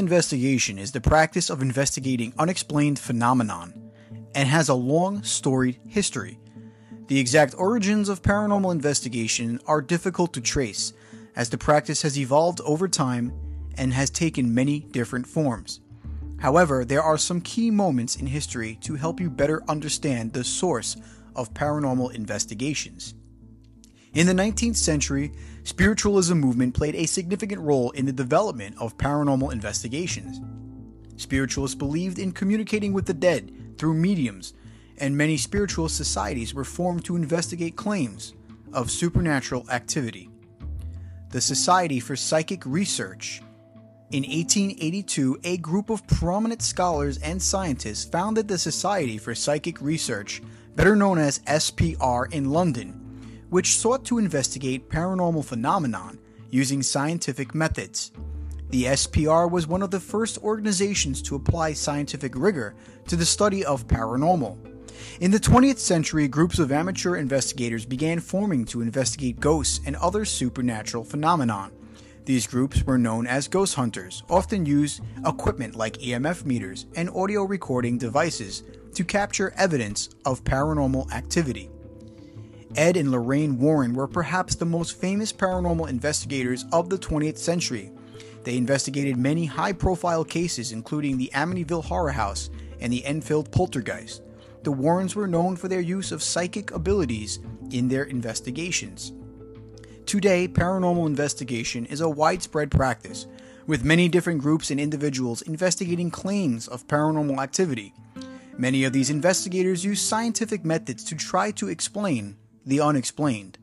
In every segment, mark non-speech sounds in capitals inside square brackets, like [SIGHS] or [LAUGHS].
Investigation is the practice of investigating unexplained phenomenon and has a long storied history. The exact origins of paranormal investigation are difficult to trace as the practice has evolved over time and has taken many different forms. However, there are some key moments in history to help you better understand the source of paranormal investigations. In the 19th century, spiritualism movement played a significant role in the development of paranormal investigations. Spiritualists believed in communicating with the dead through mediums, and many spiritualist societies were formed to investigate claims of supernatural activity. The Society for Psychic Research. In 1882, a group of prominent scholars and scientists founded the Society for Psychic Research, better known as SPR, in London which sought to investigate paranormal phenomenon using scientific methods. The SPR was one of the first organizations to apply scientific rigor to the study of paranormal. In the 20th century, groups of amateur investigators began forming to investigate ghosts and other supernatural phenomenon. These groups were known as ghost hunters, often used equipment like EMF meters and audio recording devices to capture evidence of paranormal activity. Ed and Lorraine Warren were perhaps the most famous paranormal investigators of the 20th century. They investigated many high profile cases, including the Amityville Horror House and the Enfield Poltergeist. The Warrens were known for their use of psychic abilities in their investigations. Today, paranormal investigation is a widespread practice, with many different groups and individuals investigating claims of paranormal activity. Many of these investigators use scientific methods to try to explain the unexplained.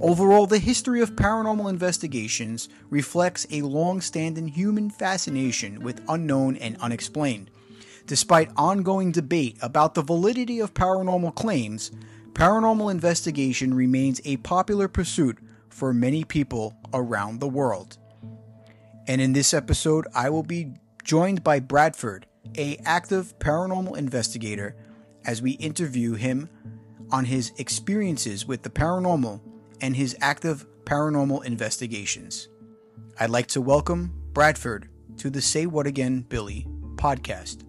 Overall, the history of paranormal investigations reflects a long standing human fascination with unknown and unexplained. Despite ongoing debate about the validity of paranormal claims, paranormal investigation remains a popular pursuit for many people around the world. And in this episode, I will be joined by Bradford, a active paranormal investigator, as we interview him on his experiences with the paranormal and his active paranormal investigations. I'd like to welcome Bradford to the Say What Again Billy podcast.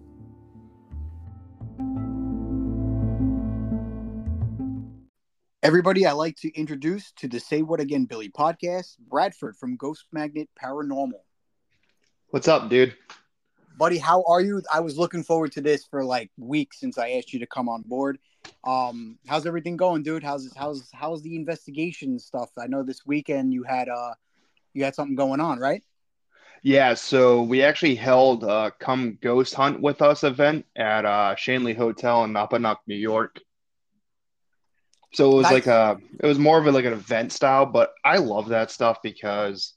Everybody, I'd like to introduce to the Say What Again Billy podcast, Bradford from Ghost Magnet Paranormal. What's up, dude? Buddy, how are you? I was looking forward to this for like weeks since I asked you to come on board. Um, how's everything going, dude? How's how's how's the investigation stuff? I know this weekend you had uh you had something going on, right? Yeah, so we actually held a come ghost hunt with us event at uh Shanley Hotel in Napanoch, New York. So it was nice. like a it was more of a, like an event style, but I love that stuff because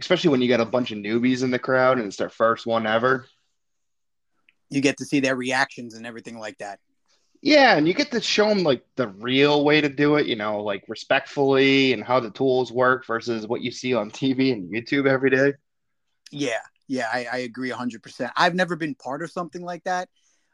especially when you get a bunch of newbies in the crowd and it's their first one ever. You get to see their reactions and everything like that. Yeah, and you get to show them like the real way to do it, you know, like respectfully and how the tools work versus what you see on TV and YouTube every day. Yeah, yeah, I, I agree 100%. I've never been part of something like that.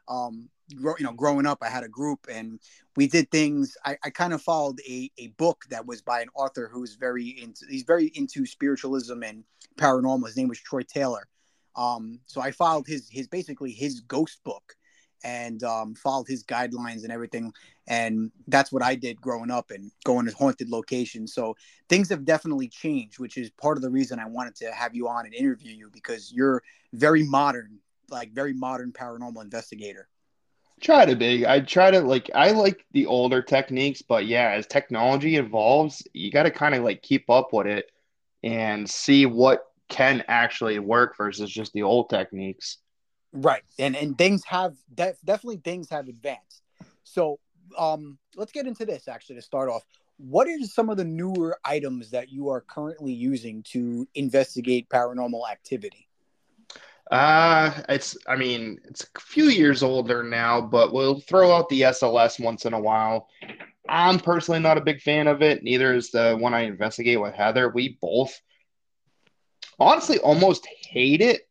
Um, you know, growing up, I had a group and we did things. I, I kind of followed a, a book that was by an author who's very into, he's very into spiritualism and paranormal. His name was Troy Taylor. Um, so I followed his, his basically his ghost book and um, followed his guidelines and everything. And that's what I did growing up and going to haunted locations. So things have definitely changed, which is part of the reason I wanted to have you on and interview you because you're very modern, like very modern paranormal investigator. Try to be. I try to like. I like the older techniques, but yeah, as technology evolves, you got to kind of like keep up with it and see what can actually work versus just the old techniques. Right. And and things have def- definitely things have advanced. So um let's get into this actually to start off. What are some of the newer items that you are currently using to investigate paranormal activity? Uh, it's, I mean, it's a few years older now, but we'll throw out the SLS once in a while. I'm personally not a big fan of it. Neither is the one I investigate with Heather. We both honestly almost hate it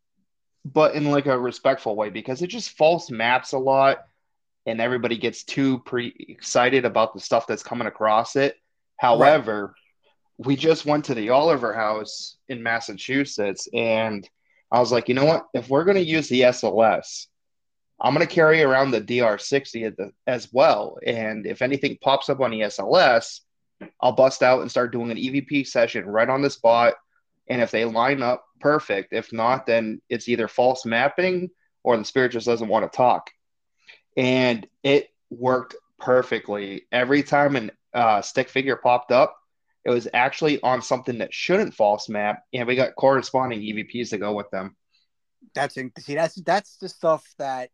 but in like a respectful way because it just false maps a lot and everybody gets too pre excited about the stuff that's coming across it. However, right. we just went to the Oliver House in Massachusetts and I was like, you know what? If we're going to use the SLS, I'm going to carry around the DR60 as well. And if anything pops up on the SLS, I'll bust out and start doing an EVP session right on the spot. And if they line up, perfect. If not, then it's either false mapping or the spirit just doesn't want to talk. And it worked perfectly. Every time a uh, stick figure popped up, it was actually on something that shouldn't false map, and we got corresponding EVPs to go with them. That's see, that's that's the stuff that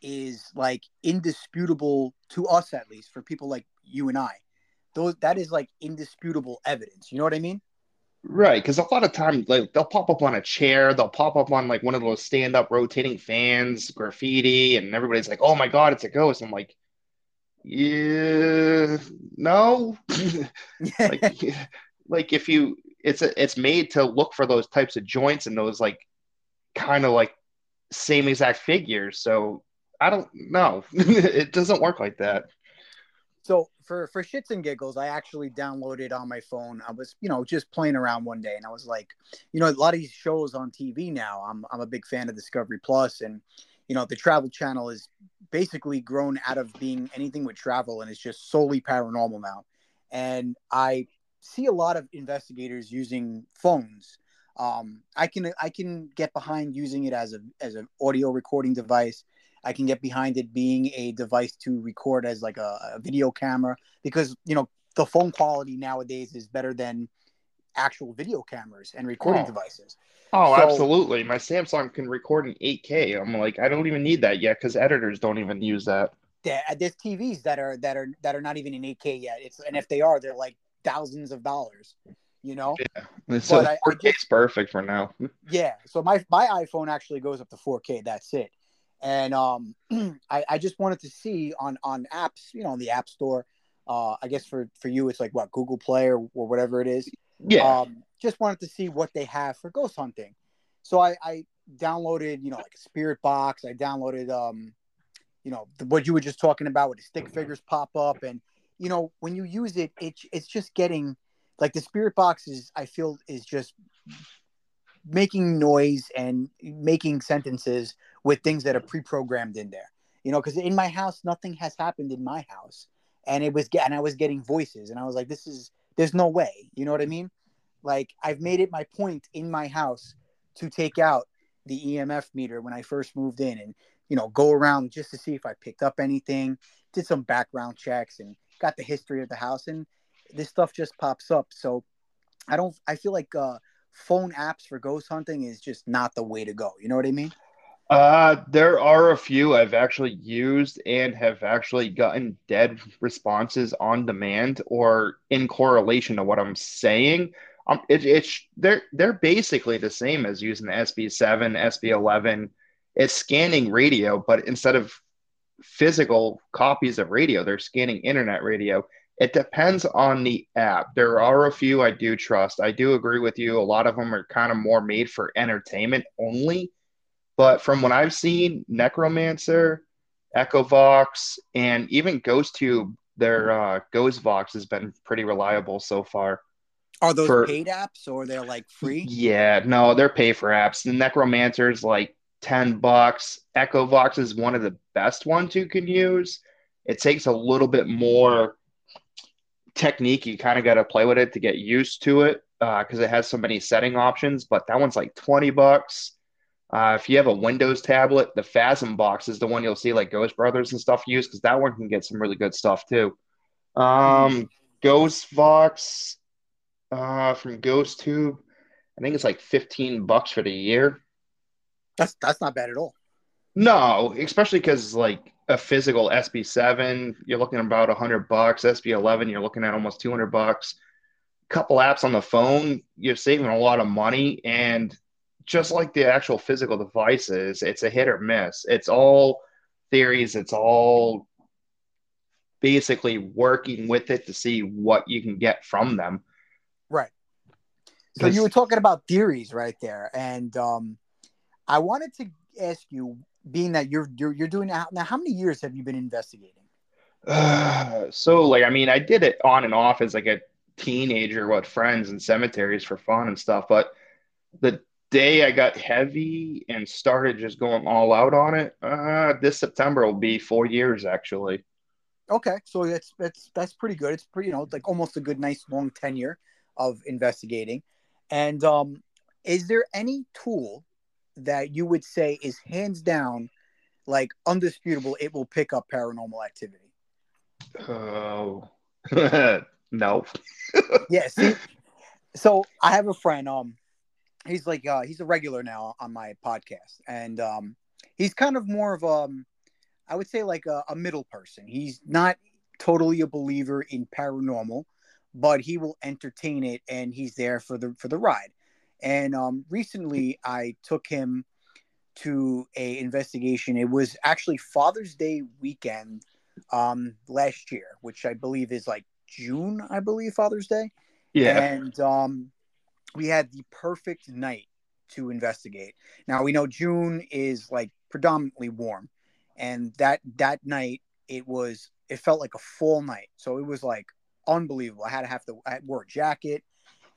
is like indisputable to us, at least for people like you and I. Those that is like indisputable evidence. You know what I mean? Right, because a lot of times, like they'll pop up on a chair, they'll pop up on like one of those stand-up rotating fans, graffiti, and everybody's like, "Oh my god, it's a ghost!" I'm like, yeah, no. [LAUGHS] like, like if you, it's a, it's made to look for those types of joints and those like kind of like same exact figures. So I don't know. [LAUGHS] it doesn't work like that. So for for shits and giggles, I actually downloaded on my phone. I was, you know, just playing around one day, and I was like, you know, a lot of these shows on TV now. I'm I'm a big fan of Discovery Plus, and you know, the Travel Channel is basically grown out of being anything with travel, and it's just solely paranormal now. And I see a lot of investigators using phones. Um, I can I can get behind using it as a as an audio recording device. I can get behind it being a device to record as like a, a video camera because you know the phone quality nowadays is better than actual video cameras and recording oh. devices. Oh, so, absolutely. My Samsung can record in 8K. I'm like, I don't even need that yet because editors don't even use that. Yeah, there's TVs that are that are that are not even in 8K yet. It's and if they are, they're like thousands of dollars. You know. Yeah. So but 4K is perfect for now. [LAUGHS] yeah. So my my iPhone actually goes up to 4K. That's it. And um, [CLEARS THROAT] I, I just wanted to see on on apps, you know, on the App Store. Uh, I guess for for you, it's like what Google Play or, or whatever it is. Yeah. Um, just wanted to see what they have for ghost hunting. So I, I downloaded, you know, like a spirit box. I downloaded, um, you know, the, what you were just talking about with the stick figures pop up, and you know, when you use it, it it's just getting like the spirit box is. I feel is just making noise and making sentences with things that are pre-programmed in there. You know, because in my house, nothing has happened in my house, and it was and I was getting voices, and I was like, this is there's no way. You know what I mean? Like I've made it my point in my house to take out the EMF meter when I first moved in and you know go around just to see if I picked up anything, did some background checks and got the history of the house and this stuff just pops up. So I don't I feel like uh phone apps for ghost hunting is just not the way to go. You know what I mean? Uh, there are a few I've actually used and have actually gotten dead responses on demand or in correlation to what I'm saying. Um, it, it's they're they're basically the same as using the SB7, SB11. It's scanning radio, but instead of physical copies of radio, they're scanning internet radio. It depends on the app. There are a few I do trust. I do agree with you. A lot of them are kind of more made for entertainment only but from what I've seen, Necromancer, Echovox, and even GhostTube, their uh, GhostVox has been pretty reliable so far. Are those for, paid apps or they're like free? Yeah, no, they're pay for apps. The Necromancer is like 10 bucks. Echovox is one of the best ones you can use. It takes a little bit more technique. You kind of got to play with it to get used to it because uh, it has so many setting options. But that one's like 20 bucks. Uh, if you have a Windows tablet, the Phasm box is the one you'll see like Ghost Brothers and stuff use because that one can get some really good stuff too. Um, Ghost Vox uh, from Ghost Tube, I think it's like 15 bucks for the year. That's that's not bad at all. No, especially because like a physical SB7, you're looking at about 100 bucks. SB11, you're looking at almost 200 bucks. Couple apps on the phone, you're saving a lot of money, and just like the actual physical devices, it's a hit or miss. It's all theories, it's all basically working with it to see what you can get from them. Right. So you were talking about theories right there. And um, I wanted to ask you, being that you're you're, you're doing now, now, how many years have you been investigating? Uh, [SIGHS] so like I mean, I did it on and off as like a teenager with friends and cemeteries for fun and stuff, but the day I got heavy and started just going all out on it, uh, this September will be four years actually. Okay, so that's that's that's pretty good. It's pretty, you know, like almost a good, nice, long tenure of investigating. And um, is there any tool that you would say is hands down, like undisputable? It will pick up paranormal activity. Oh, [LAUGHS] no. [LAUGHS] yeah. So I have a friend. Um, he's like uh, he's a regular now on my podcast, and um, he's kind of more of a, I would say like a, a middle person. He's not totally a believer in paranormal, but he will entertain it, and he's there for the for the ride. And um, recently, I took him to a investigation. It was actually Father's Day weekend um, last year, which I believe is like June, I believe Father's Day. Yeah. And um, we had the perfect night to investigate. Now we know June is like predominantly warm, and that that night it was it felt like a full night. So it was like unbelievable. I had to have to I wore a jacket,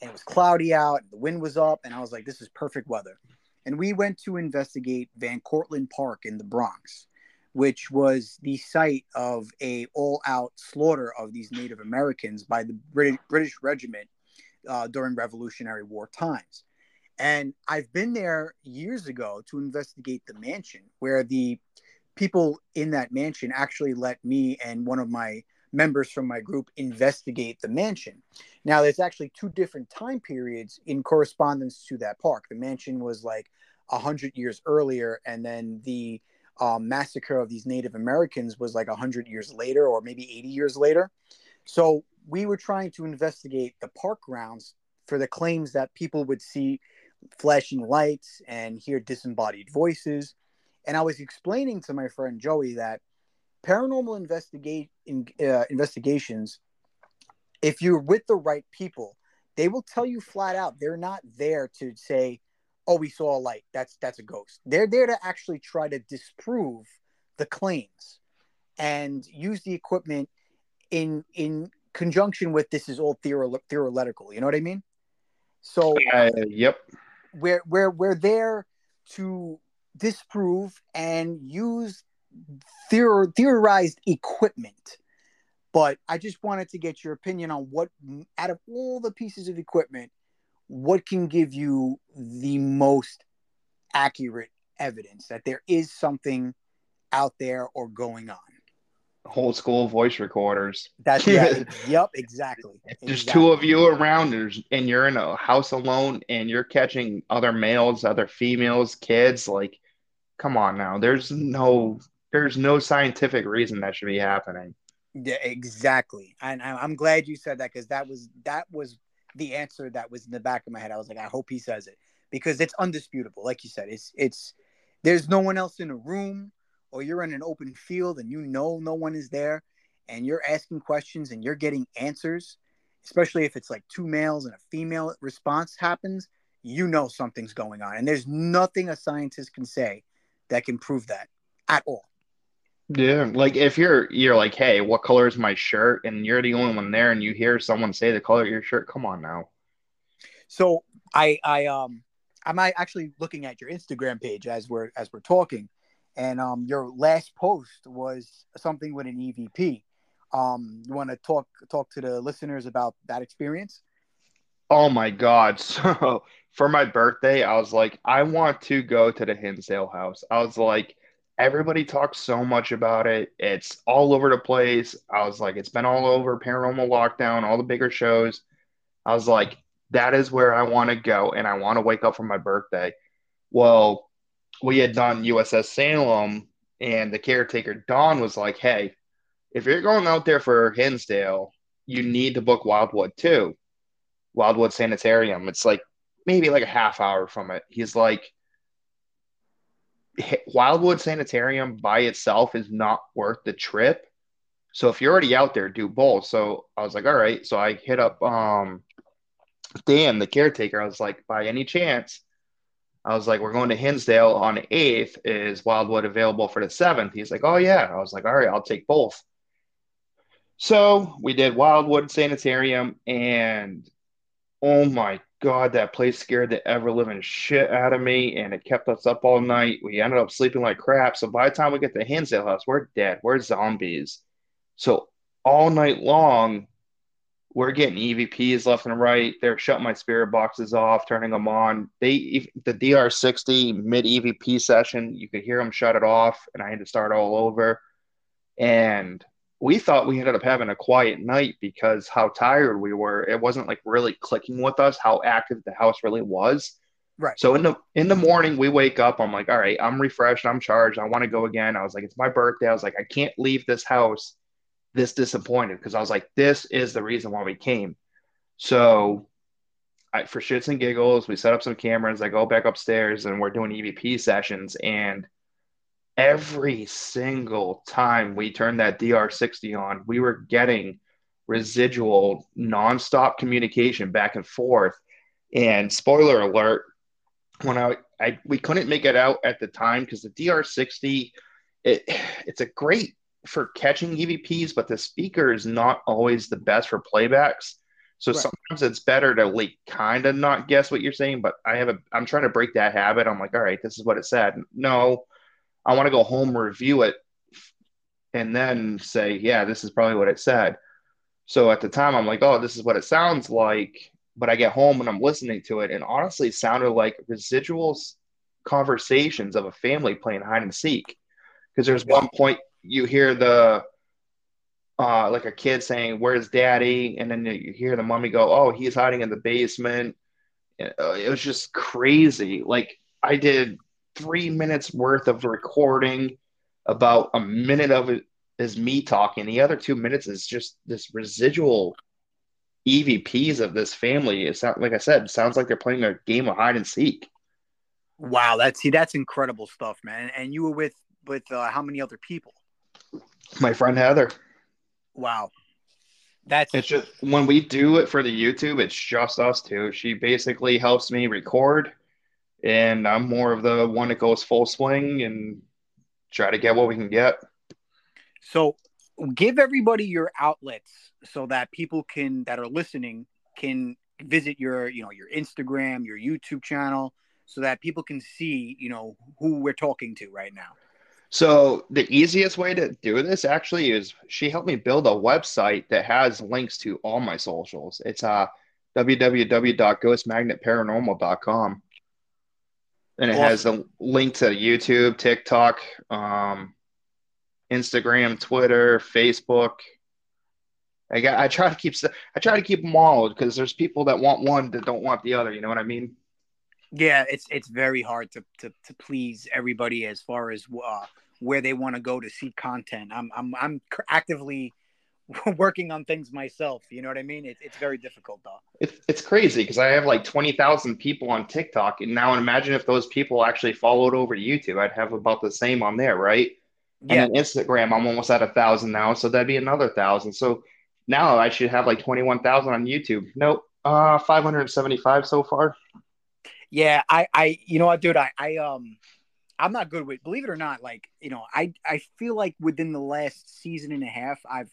and it was cloudy out, the wind was up, and I was like, this is perfect weather. And we went to investigate Van Cortlandt Park in the Bronx, which was the site of a all-out slaughter of these Native Americans by the British, British Regiment uh, during Revolutionary War times. And I've been there years ago to investigate the mansion where the people in that mansion actually let me and one of my members from my group investigate the mansion. Now, there's actually two different time periods in correspondence to that park. The mansion was like 100 years earlier, and then the um, massacre of these Native Americans was like 100 years later, or maybe 80 years later. So we were trying to investigate the park grounds for the claims that people would see flashing lights and hear disembodied voices. And I was explaining to my friend Joey that paranormal investigate in, uh, investigations, if you're with the right people, they will tell you flat out they're not there to say, "Oh, we saw a light. That's that's a ghost." They're there to actually try to disprove the claims and use the equipment in in conjunction with this is all theor- theoretical. You know what I mean? So, uh, yep, we're we're we're there to disprove and use theor- theorized equipment. But I just wanted to get your opinion on what, out of all the pieces of equipment, what can give you the most accurate evidence that there is something out there or going on? Whole school voice recorders. That's [LAUGHS] yeah, yep, exactly. There's exactly. two of you around, there's, and you're in a house alone, and you're catching other males, other females, kids. Like, come on now. There's no, there's no scientific reason that should be happening. Yeah, exactly. And I'm glad you said that because that was that was the answer that was in the back of my head. I was like, I hope he says it because it's undisputable. Like you said, it's it's there's no one else in the room or you're in an open field and you know no one is there and you're asking questions and you're getting answers, especially if it's like two males and a female response happens, you know something's going on. And there's nothing a scientist can say that can prove that at all. Yeah, like if you're you're like, hey, what color is my shirt? And you're the only one there, and you hear someone say the color of your shirt. Come on now. So I I um I'm actually looking at your Instagram page as we're as we're talking, and um your last post was something with an EVP. Um, you want to talk talk to the listeners about that experience? Oh my God! [LAUGHS] So for my birthday, I was like, I want to go to the Hinsdale house. I was like everybody talks so much about it. It's all over the place. I was like, it's been all over Paranormal Lockdown, all the bigger shows. I was like, that is where I want to go, and I want to wake up for my birthday. Well, we had done USS Salem, and the caretaker Don was like, hey, if you're going out there for Hinsdale, you need to book Wildwood too. Wildwood Sanitarium. It's like maybe like a half hour from it. He's like, Wildwood Sanitarium by itself is not worth the trip. So if you're already out there, do both. So I was like, all right. So I hit up um Dan, the caretaker. I was like, by any chance, I was like, we're going to Hinsdale on the 8th. Is Wildwood available for the 7th? He's like, oh, yeah. I was like, all right, I'll take both. So we did Wildwood Sanitarium, and oh my God, that place scared the ever living shit out of me, and it kept us up all night. We ended up sleeping like crap. So by the time we get to Hinsdale House, we're dead. We're zombies. So all night long, we're getting EVPs left and right. They're shutting my spirit boxes off, turning them on. They the DR60 mid EVP session, you could hear them shut it off, and I had to start all over. And we thought we ended up having a quiet night because how tired we were. It wasn't like really clicking with us how active the house really was. Right. So in the in the morning we wake up. I'm like, all right, I'm refreshed. I'm charged. I want to go again. I was like, it's my birthday. I was like, I can't leave this house this disappointed because I was like, this is the reason why we came. So, I, for shits and giggles, we set up some cameras. I go back upstairs and we're doing EVP sessions. And every single time we turned that DR60 on, we were getting residual nonstop communication back and forth. And spoiler alert, when I, I we couldn't make it out at the time because the DR60, it [SIGHS] it's a great for catching EVPs, but the speaker is not always the best for playbacks. So right. sometimes it's better to like kind of not guess what you're saying, but I have a I'm trying to break that habit. I'm like, all right, this is what it said. No, I want to go home review it and then say, yeah, this is probably what it said. So at the time I'm like, oh, this is what it sounds like. But I get home and I'm listening to it, and honestly, it sounded like residuals conversations of a family playing hide and seek. Because there's one point you hear the uh, like a kid saying, "Where's Daddy?" and then you hear the mommy go, "Oh, he's hiding in the basement." Uh, it was just crazy. Like I did three minutes worth of recording. About a minute of it is me talking. The other two minutes is just this residual EVPs of this family. It's not like I said. Sounds like they're playing a game of hide and seek. Wow, that's see, that's incredible stuff, man. And you were with with uh, how many other people? My friend Heather. Wow. That's it's just when we do it for the YouTube, it's just us two. She basically helps me record, and I'm more of the one that goes full swing and try to get what we can get. So, give everybody your outlets so that people can that are listening can visit your you know your Instagram, your YouTube channel, so that people can see you know who we're talking to right now. So the easiest way to do this actually is she helped me build a website that has links to all my socials. It's uh www.ghostmagnetparanormal.com. And it awesome. has a link to YouTube, TikTok, um, Instagram, Twitter, Facebook. I got, I try to keep I try to keep them all because there's people that want one that don't want the other. You know what I mean? Yeah, it's it's very hard to to, to please everybody as far as uh, where they want to go to see content. I'm I'm I'm actively [LAUGHS] working on things myself. You know what I mean? It, it's very difficult though. It's it's crazy because I have like twenty thousand people on TikTok, and now imagine if those people actually followed over to YouTube. I'd have about the same on there, right? Yeah. And then Instagram, I'm almost at a thousand now, so that'd be another thousand. So now I should have like twenty one thousand on YouTube. Nope, uh, five hundred seventy five so far. Yeah, I I you know what, dude, I I um I'm not good with believe it or not, like, you know, I I feel like within the last season and a half I've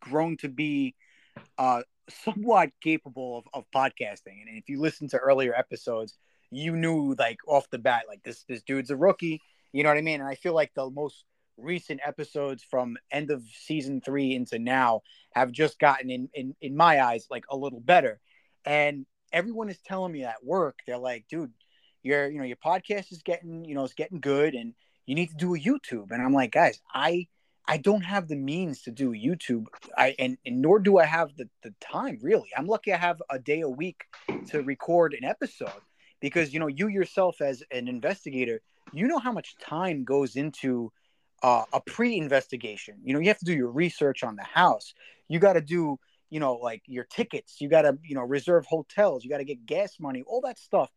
grown to be uh somewhat capable of, of podcasting. And if you listen to earlier episodes, you knew like off the bat, like this this dude's a rookie. You know what I mean? And I feel like the most recent episodes from end of season three into now have just gotten in in, in my eyes like a little better. And everyone is telling me at work, they're like, dude, your you know your podcast is getting you know it's getting good and you need to do a youtube. And i'm like guys i i don't have the means to do youtube. I and, and nor do i have the, the time really. I'm lucky i have a day a week to record an episode because you know you yourself as an investigator you know how much time goes into uh, a pre-investigation. You know you have to do your research on the house. You got to do you know like your tickets. You got to you know reserve hotels. You got to get gas money all that stuff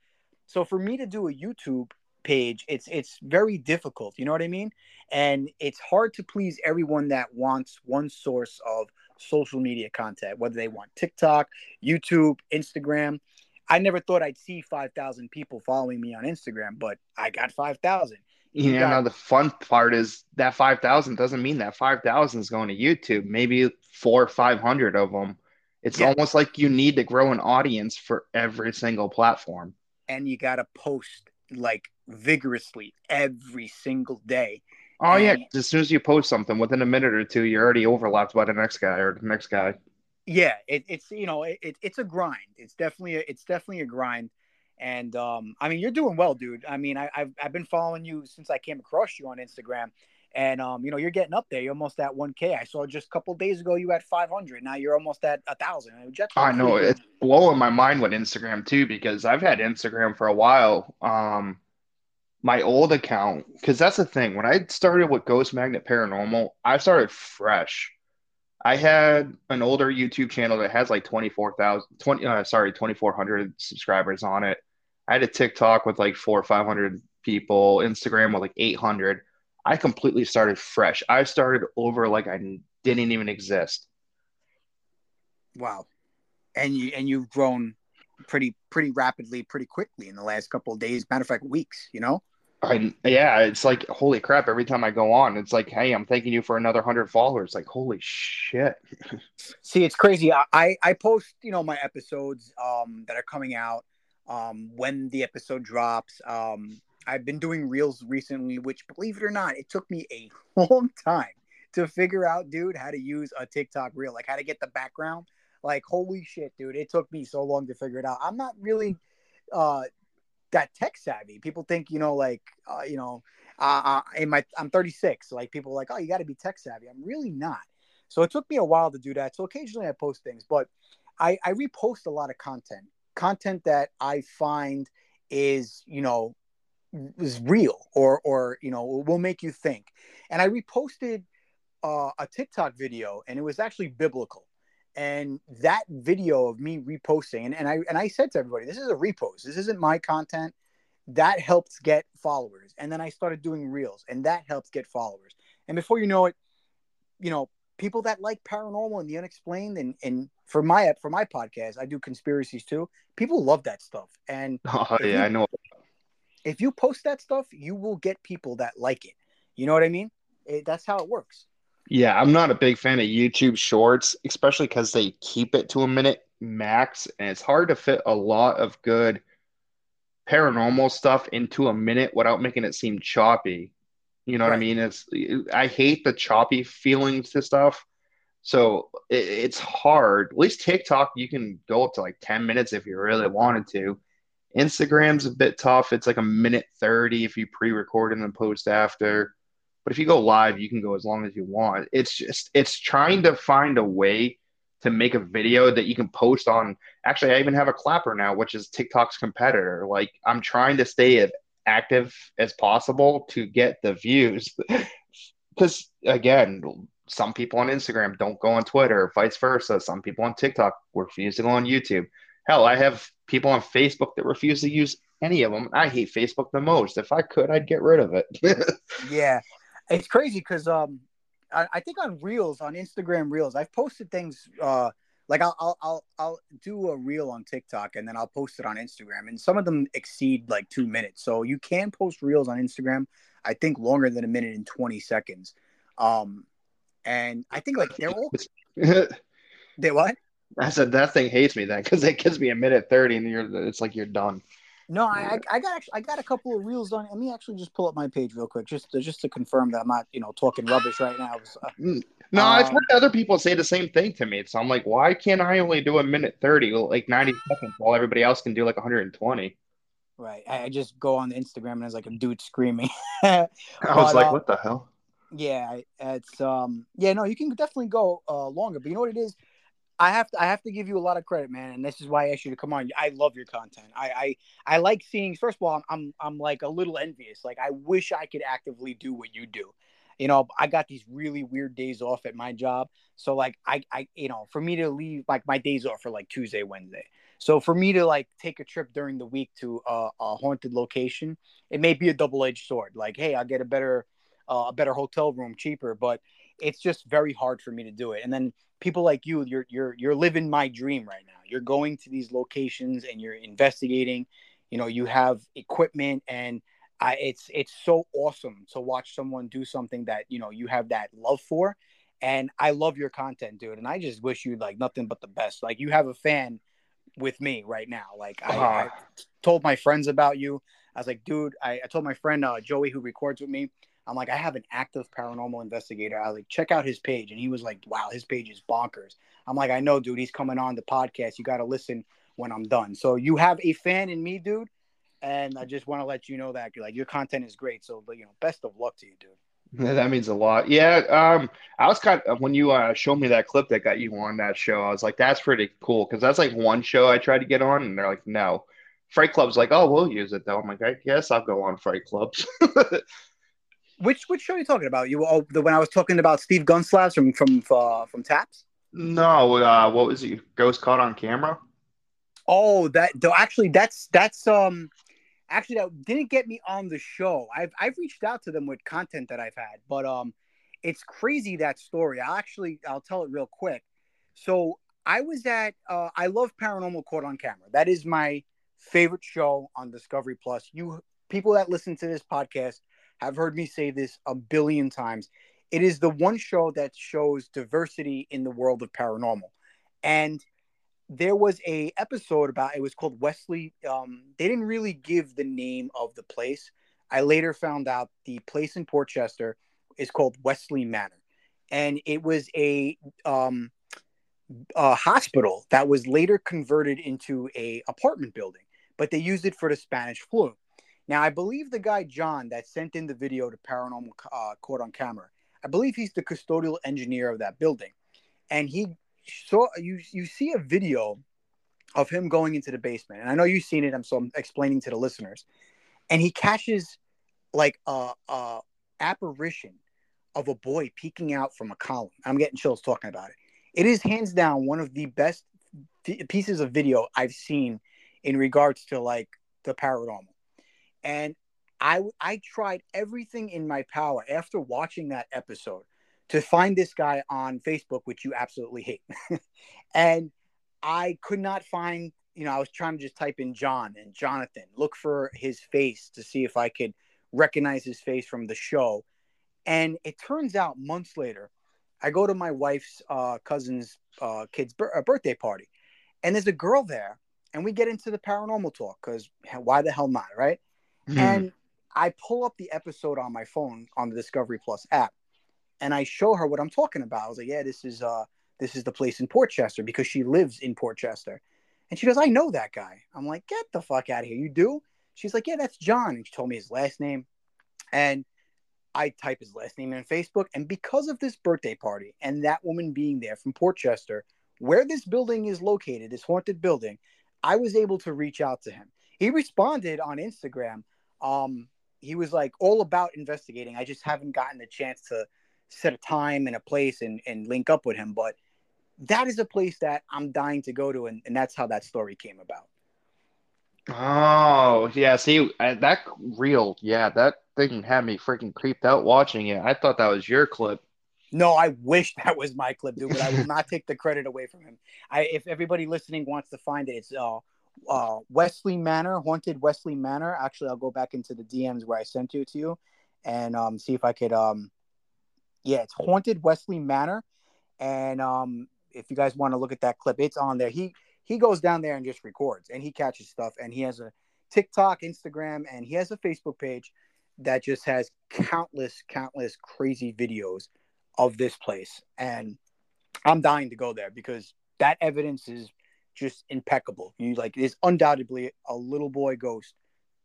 so for me to do a YouTube page, it's it's very difficult. You know what I mean? And it's hard to please everyone that wants one source of social media content, whether they want TikTok, YouTube, Instagram. I never thought I'd see 5,000 people following me on Instagram, but I got 5,000. Yeah, got- now the fun part is that 5,000 doesn't mean that 5,000 is going to YouTube. Maybe four or 500 of them It's Yeah. almost like you need to grow an audience for every single platform. And you got to post like vigorously every single day. Oh yeah, as soon as you post something, within a minute or two, you're already overlapped by the next guy or the next guy. Yeah, it, it's you know it, it, it's a grind. It's definitely a, it's definitely a grind. And um, I mean, you're doing well, dude. I mean, I, I've I've been following you since I came across you on Instagram, and um, you know, you're getting up there. You're almost at 1K. I saw just a couple days ago you had 500. Now you're almost at a thousand. I know it's blowing my mind with Instagram too because I've had Instagram for a while. Um, my old account, because that's the thing. When I started with Ghost Magnet Paranormal, I started fresh. I had an older YouTube channel that has like 24,000, 20, uh, sorry, 2,400 subscribers on it. I had a TikTok with like four or 500 people, Instagram with like 800. I completely started fresh. I started over like I didn't even exist. Wow, and you and you've grown pretty pretty rapidly, pretty quickly in the last couple of days. Matter of fact, weeks. You know. I, yeah, it's like holy crap. Every time I go on, it's like, hey, I'm thanking you for another hundred followers. Like, holy shit. [LAUGHS] See, it's crazy. I, I I post, you know, my episodes um that are coming out um when the episode drops. Um I've been doing reels recently, which believe it or not, it took me a [LAUGHS] long time to figure out, dude, how to use a TikTok reel, like how to get the background. Like, holy shit, dude, it took me so long to figure it out. I'm not really uh that tech savvy. People think, you know, like uh, you know, uh, in my I'm 36. Like people like, oh, you got to be tech savvy. I'm really not. So it took me a while to do that. So occasionally I post things, but I, I repost a lot of content, content that I find is, you know, is real or, or, you know, will make you think. And I reposted uh, a TikTok video and it was actually biblical. And that video of me reposting, and, and I and I said to everybody, this is a repost. This isn't my content. That helps get followers. And then I started doing reels, and that helps get followers. And before you know it, you know, people that like paranormal and the unexplained and and for my for my podcast i do conspiracies too people love that stuff and [LAUGHS] Oh yeah, you- I know. If you post that stuff you will get people that like it you know what i mean it, that's how it works Yeah, I'm not a big fan of YouTube Shorts, especially because they keep it to a minute max, and it's hard to fit a lot of good paranormal stuff into a minute without making it seem choppy. You know what I mean? It's I hate the choppy feelings to stuff. So it, it's hard. At least TikTok, you can go up to like 10 minutes if you really wanted to. Instagram's a bit tough. It's like a minute 30 if you pre-record and then post after. But if you go live, you can go as long as you want. It's just it's trying to find a way to make a video that you can post on. Actually, I even have a clapper now, which is TikTok's competitor. Like I'm trying to stay as active as possible to get the views. [LAUGHS] Because again, some people on Instagram don't go on Twitter, vice versa. Some people on TikTok refuse to go on YouTube. Hell, I have people on Facebook that refuse to use any of them. I hate Facebook the most. If I could, I'd get rid of it. [LAUGHS] yeah it's crazy because um I, I think on reels on instagram reels i've posted things uh like I'll, I'll i'll i'll do a reel on tiktok and then i'll post it on instagram and some of them exceed like two minutes so you can post reels on instagram i think longer than a minute and 20 seconds um and i think like they're all [LAUGHS] they what I said that thing hates me then because it gives me a minute thirty and you're it's like you're done. no I, I got actually i got a couple of reels on let me actually just pull up my page real quick just to just to confirm that i'm not you know talking rubbish right now uh, No, I've Um, heard other people say the same thing to me. So I'm like, why can't I only do a minute thirty, like ninety [LAUGHS] seconds, while everybody else can do like 120? Right. I, just go on the Instagram and there's like a dude screaming. [LAUGHS] I was But, like, uh, what the hell? Yeah, it's um yeah, no, you can definitely go uh longer, but you know what it is? I have to I have to give you a lot of credit, man, and this is why I asked you to come on. I love your content. I I, I like seeing first of all, I'm, I'm I'm like a little envious. Like I wish I could actively do what you do. You know, I got these really weird days off at my job. So like I I you know, for me to leave like my days off for like Tuesday, Wednesday. So for me to like take a trip during the week to a, a haunted location, it may be a double-edged sword. Like, hey, I'll get a better uh, a better hotel room cheaper, but it's just very hard for me to do it. And then people like you, you're you're you're living my dream right now. You're going to these locations and you're investigating. You know, you have equipment, and I, it's it's so awesome to watch someone do something that you know you have that love for, And I love your content, dude. And I just wish you like nothing but the best. Like you have a fan with me right now. Like I, Uh-huh. I told my friends about you. I was like, dude, I, I told my friend uh, Joey who records with me. I'm like, I have an active paranormal investigator. I like, check out his page, and he was like, wow, his page is bonkers. I'm like, I know, dude. He's coming on the podcast. You got to listen when I'm done. So you have a fan in me, dude. And I just want to let you know that like your content is great. So you know, best of luck to you, dude. That means a lot. Yeah, um, I was kind of when you uh, showed me that clip that got you on that show, I was like, that's pretty cool because that's like one show I tried to get on, and they're like, no. Fright Club's like, oh, we'll use it though. I'm like, I guess I'll go on Fright Clubs. [LAUGHS] Which which show are you talking about? You oh, the when I was talking about Steve Gonsalves from from uh, from Taps. no, uh, what was it? Ghost caught on camera? Oh, that though. Actually, that's that's um, actually that didn't get me on the show. I've I've reached out to them with content that I've had, but um, it's crazy that story. I'll actually I'll tell it real quick. So I was at uh, I love Paranormal Caught on Camera. That is my favorite show on Discovery Plus. You people that listen to this podcast have heard me say this a billion times. It is the one show that shows diversity in the world of paranormal, and there was a episode about it was called Wesley. Um, they didn't really give the name of the place. I later found out the place in Portchester is called Wesley Manor, and it was a um, a hospital that was later converted into a apartment building, but they used it for the Spanish flu. Now, I believe the guy John that sent in the video to Paranormal uh, Caught on Camera, I believe he's the custodial engineer of that building, and he saw you you see a video of him going into the basement, and I know you've seen it. I'm so I'm explaining to the listeners, and he catches like a, a apparition of a boy peeking out from a column. I'm getting chills talking about it. It is hands down one of the best pieces of video I've seen in regards to like the paranormal. And I I tried everything in my power after watching that episode to find this guy on Facebook, which you absolutely hate. [LAUGHS] and I could not find, you know, I was trying to just type in John and Jonathan, look for his face to see if I could recognize his face from the show. And it turns out months later, I go to my wife's uh, cousin's uh, kid's uh, birthday party, and there's a girl there, and we get into the paranormal talk because why the hell not, right? Hmm. And I pull up the episode on my phone on the Discovery Plus app, and I show her what I'm talking about. I was like, "Yeah, this is uh, this is the place in Portchester because she lives in Portchester," and she goes, "I know that guy." I'm like, "Get the fuck out of here! You do?" She's like, "Yeah, that's John," and she told me his last name, and I type his last name in Facebook, and because of this birthday party and that woman being there from Portchester, where this building is located, this haunted building, I was able to reach out to him. He responded on Instagram. Um, he was like all about investigating. I just haven't gotten the chance to set a time and a place and, and link up with him. But that is a place that I'm dying to go to, and, and that's how that story came about. Oh, yeah. See, uh, that reel, yeah, that thing had me freaking creeped out watching it. I thought that was your clip. No, I wish [LAUGHS] that was my clip, dude, but I will not take the credit away from him. I, if everybody listening wants to find it, it's uh, uh, Wesley Manor, haunted Wesley Manor. Actually, I'll go back into the DMs where I sent it to you, and um, see if I could um, yeah, it's haunted Wesley Manor, and um, if you guys want to look at that clip, it's on there. He he goes down there and just records, and he catches stuff, and he has a TikTok, Instagram, and he has a Facebook page that just has countless, countless crazy videos of this place. And I'm dying to go there because that evidence is just impeccable. You like there's undoubtedly a little boy ghost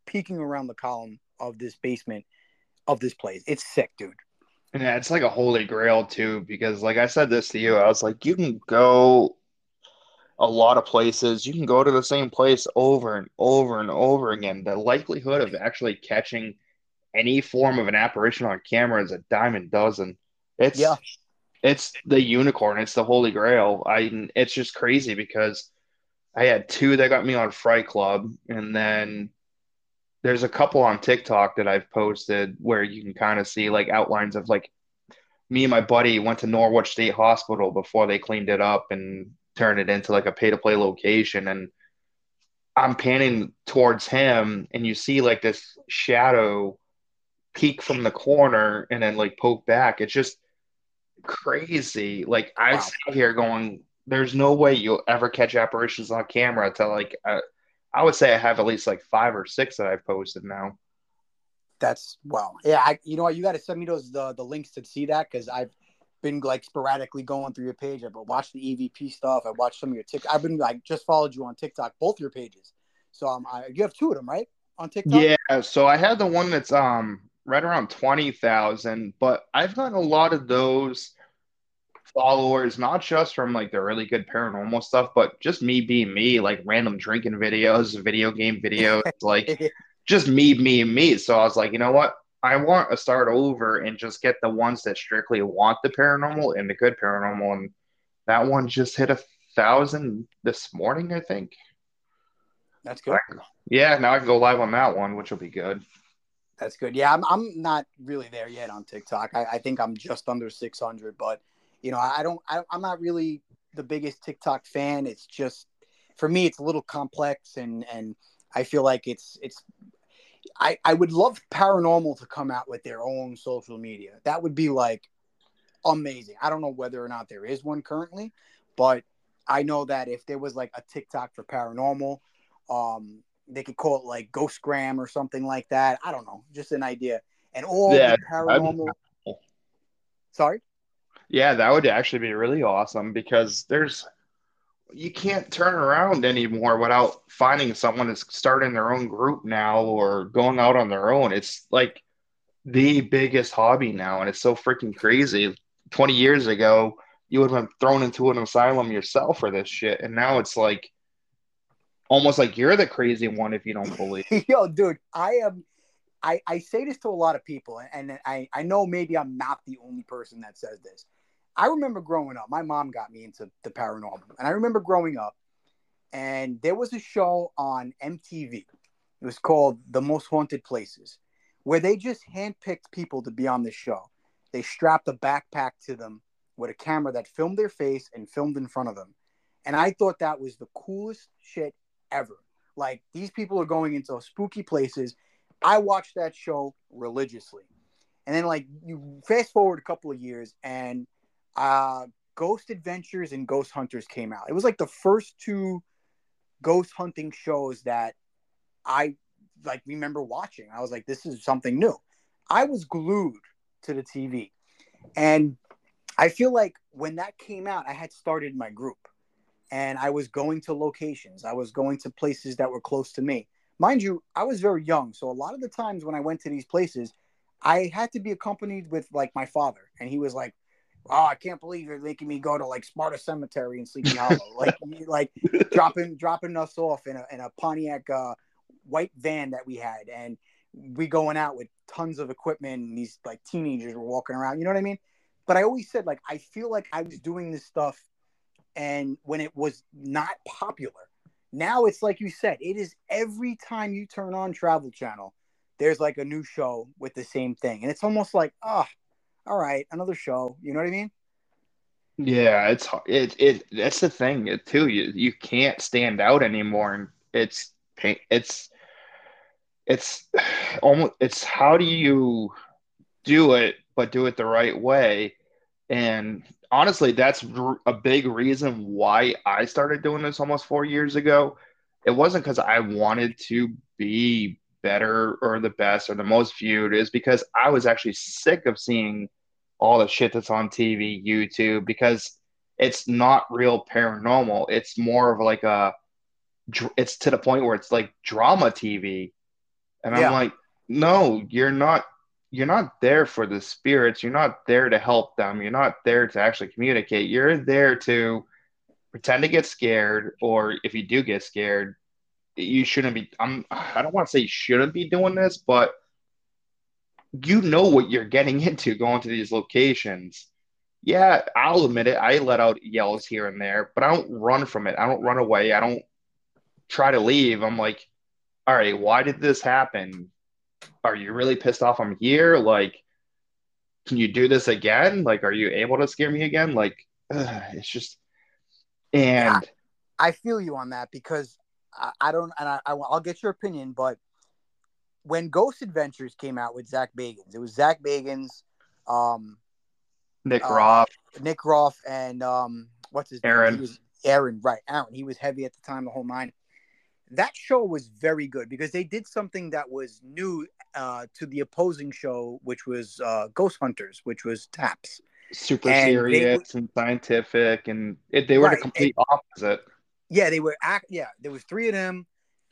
peeking around the column of this basement of this place. It's sick, dude. Yeah, it's like a holy grail too, because like I said this to you, I was like, you can go a lot of places, you can go to the same place over and over and over again. The likelihood of actually catching any form of an apparition on camera is a dime a dozen. It's Yeah. it's the unicorn, it's the holy grail. I it's just crazy because I had two that got me on Fright Club, and then there's a couple on TikTok that I've posted where you can kind of see like outlines of like me and my buddy went to Norwich State Hospital before they cleaned it up and turned it into like a pay to play location. And I'm panning towards him, and you see like this shadow peek from the corner and then like poke back. It's just crazy. Like I wow. sit here going, there's no way you'll ever catch apparitions on camera. To like, uh, I would say I have at least like five or six that I've posted now. That's wow. Yeah, I, you know what? You got to send me those the the links to see that because I've been like sporadically going through your page. I've watched the EVP stuff. I watched some of your TikTok. I've been like just followed you on TikTok, both your pages. So um, I, you have two of them, right? On TikTok. Yeah. So I had the one that's um right around twenty thousand, but I've gotten a lot of those followers, not just from like the really good paranormal stuff, but just me being me, like random drinking videos, video game videos, [LAUGHS] like just me, me, and me. So I was like, you know what? I want to start over and just get the ones that strictly want the paranormal and the good paranormal. And that one just hit a thousand this morning, I think. That's good. yeah, now I can go live on that one, which will be good. That's good. Yeah, I'm, I'm not really there yet on TikTok. I, I think I'm just under 600, but you know, I don't, I, I'm not really the biggest TikTok fan. It's just, for me, it's a little complex and, and I feel like it's, it's I, I would love paranormal to come out with their own social media. That would be like amazing. I don't know whether or not there is one currently, but I know that if there was like a TikTok for paranormal, um, they could call it like Ghostgram or something like that. I don't know, just an idea. And all yeah, paranormal. Sorry. Yeah, that would actually be really awesome because there's you can't turn around anymore without finding someone that's starting their own group now or going out on their own. It's like the biggest hobby now, and it's so freaking crazy. 20 years ago, you would have been thrown into an asylum yourself for this shit, and now it's like almost like you're the crazy one if you don't believe. [LAUGHS] Yo, dude, I am. I, I say this to a lot of people, and I, I know maybe I'm not the only person that says this. I remember growing up, my mom got me into the paranormal. And I remember growing up, and there was a show on MTV. It was called The Most Haunted Places, where they just handpicked people to be on the show. They strapped a backpack to them with a camera that filmed their face and filmed in front of them. And I thought that was the coolest shit ever. Like, these people are going into spooky places. I watched that show religiously. And then, like, you fast forward a couple of years, and uh, Ghost Adventures and Ghost Hunters came out. It was like the first two ghost hunting shows that I like remember watching. I was like, this is something new. I was glued to the TV. And I feel like when that came out, I had started my group and I was going to locations. I was going to places that were close to me. Mind you, I was very young. So a lot of the times when I went to these places, I had to be accompanied with like my father. And he was like, oh, I can't believe you're making me go to like Sparta Cemetery in Sleepy Hollow, [LAUGHS] like like dropping dropping us off in a in a Pontiac uh, white van that we had, and we going out with tons of equipment, and these like teenagers were walking around. You know what I mean? But I always said like I feel like I was doing this stuff, and when it was not popular. Now it's like you said, it is every time you turn on Travel Channel, there's like a new show with the same thing, and it's almost like. Oh, all right, another show. You know what I mean? Yeah, it's it it that's the thing too. You you can't stand out anymore, and it's it's it's [SIGHS] almost it's how do you do it, but do it the right way. And honestly, that's a big reason why I started doing this almost four years ago. It wasn't because I wanted to be better or the best or the most viewed is because I was actually sick of seeing all the shit that's on TV, YouTube, because it's not real paranormal. It's more of like a, it's to the point where it's like drama TV. And yeah. I'm like, no, you're not, you're not there for the spirits. You're not there to help them. You're not there to actually communicate. You're there to pretend to get scared. Or if you do get scared, you shouldn't be i'm i don't want to say you shouldn't be doing this but you know what you're getting [LAUGHS] into going to these locations. Yeah i'll admit it i let out yells here and there but i don't run from it. I don't run away. I don't try to leave. I'm like all right why did this happen? Are you really pissed off i'm here? Like can you do this again? Like are you able to scare me again? Like ugh, it's just and yeah, i feel you on that because I, I don't, and I, I, will get your opinion, but when Ghost Adventures came out with Zak Bagans, it was Zak Bagans, um, Nick Uh, Groff. Nick Groff and um, what's his Aaron. name? Aaron, right? Aaron. He was heavy at the time, the whole nine. That show was very good because they did something that was new uh, to the opposing show, which was uh, Ghost Hunters, which was Taps. super and they serious and scientific, and it, they were Right, the complete opposite. Yeah, they were act. Yeah, there was three of them.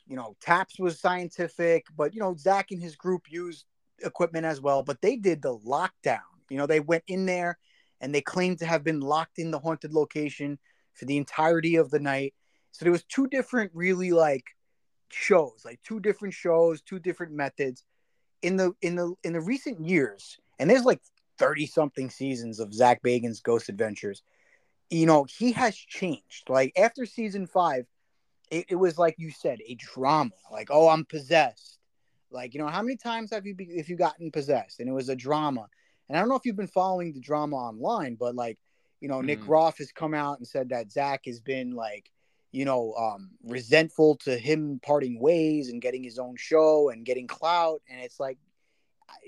You know, Taps was scientific, but you know Zak and his group used equipment as well. But they did the lockdown. You know, they went in there and they claimed to have been locked in the haunted location for the entirety of the night. So there was two different, really like shows, like two different shows, two different methods in the in the in the recent years. And there's like thirty something seasons of Zak Bagans' Ghost Adventures. You know, he has changed. Like after season five, it, it was like you said, a drama. Like, oh, I'm possessed. Like, you know, how many times have you be, if you gotten possessed? And it was a drama. And I don't know if you've been following the drama online, but like, you know, Nick Mhm. Groff has come out and said that Zak has been like, you know, um, resentful to him parting ways and getting his own show and getting clout. And it's like,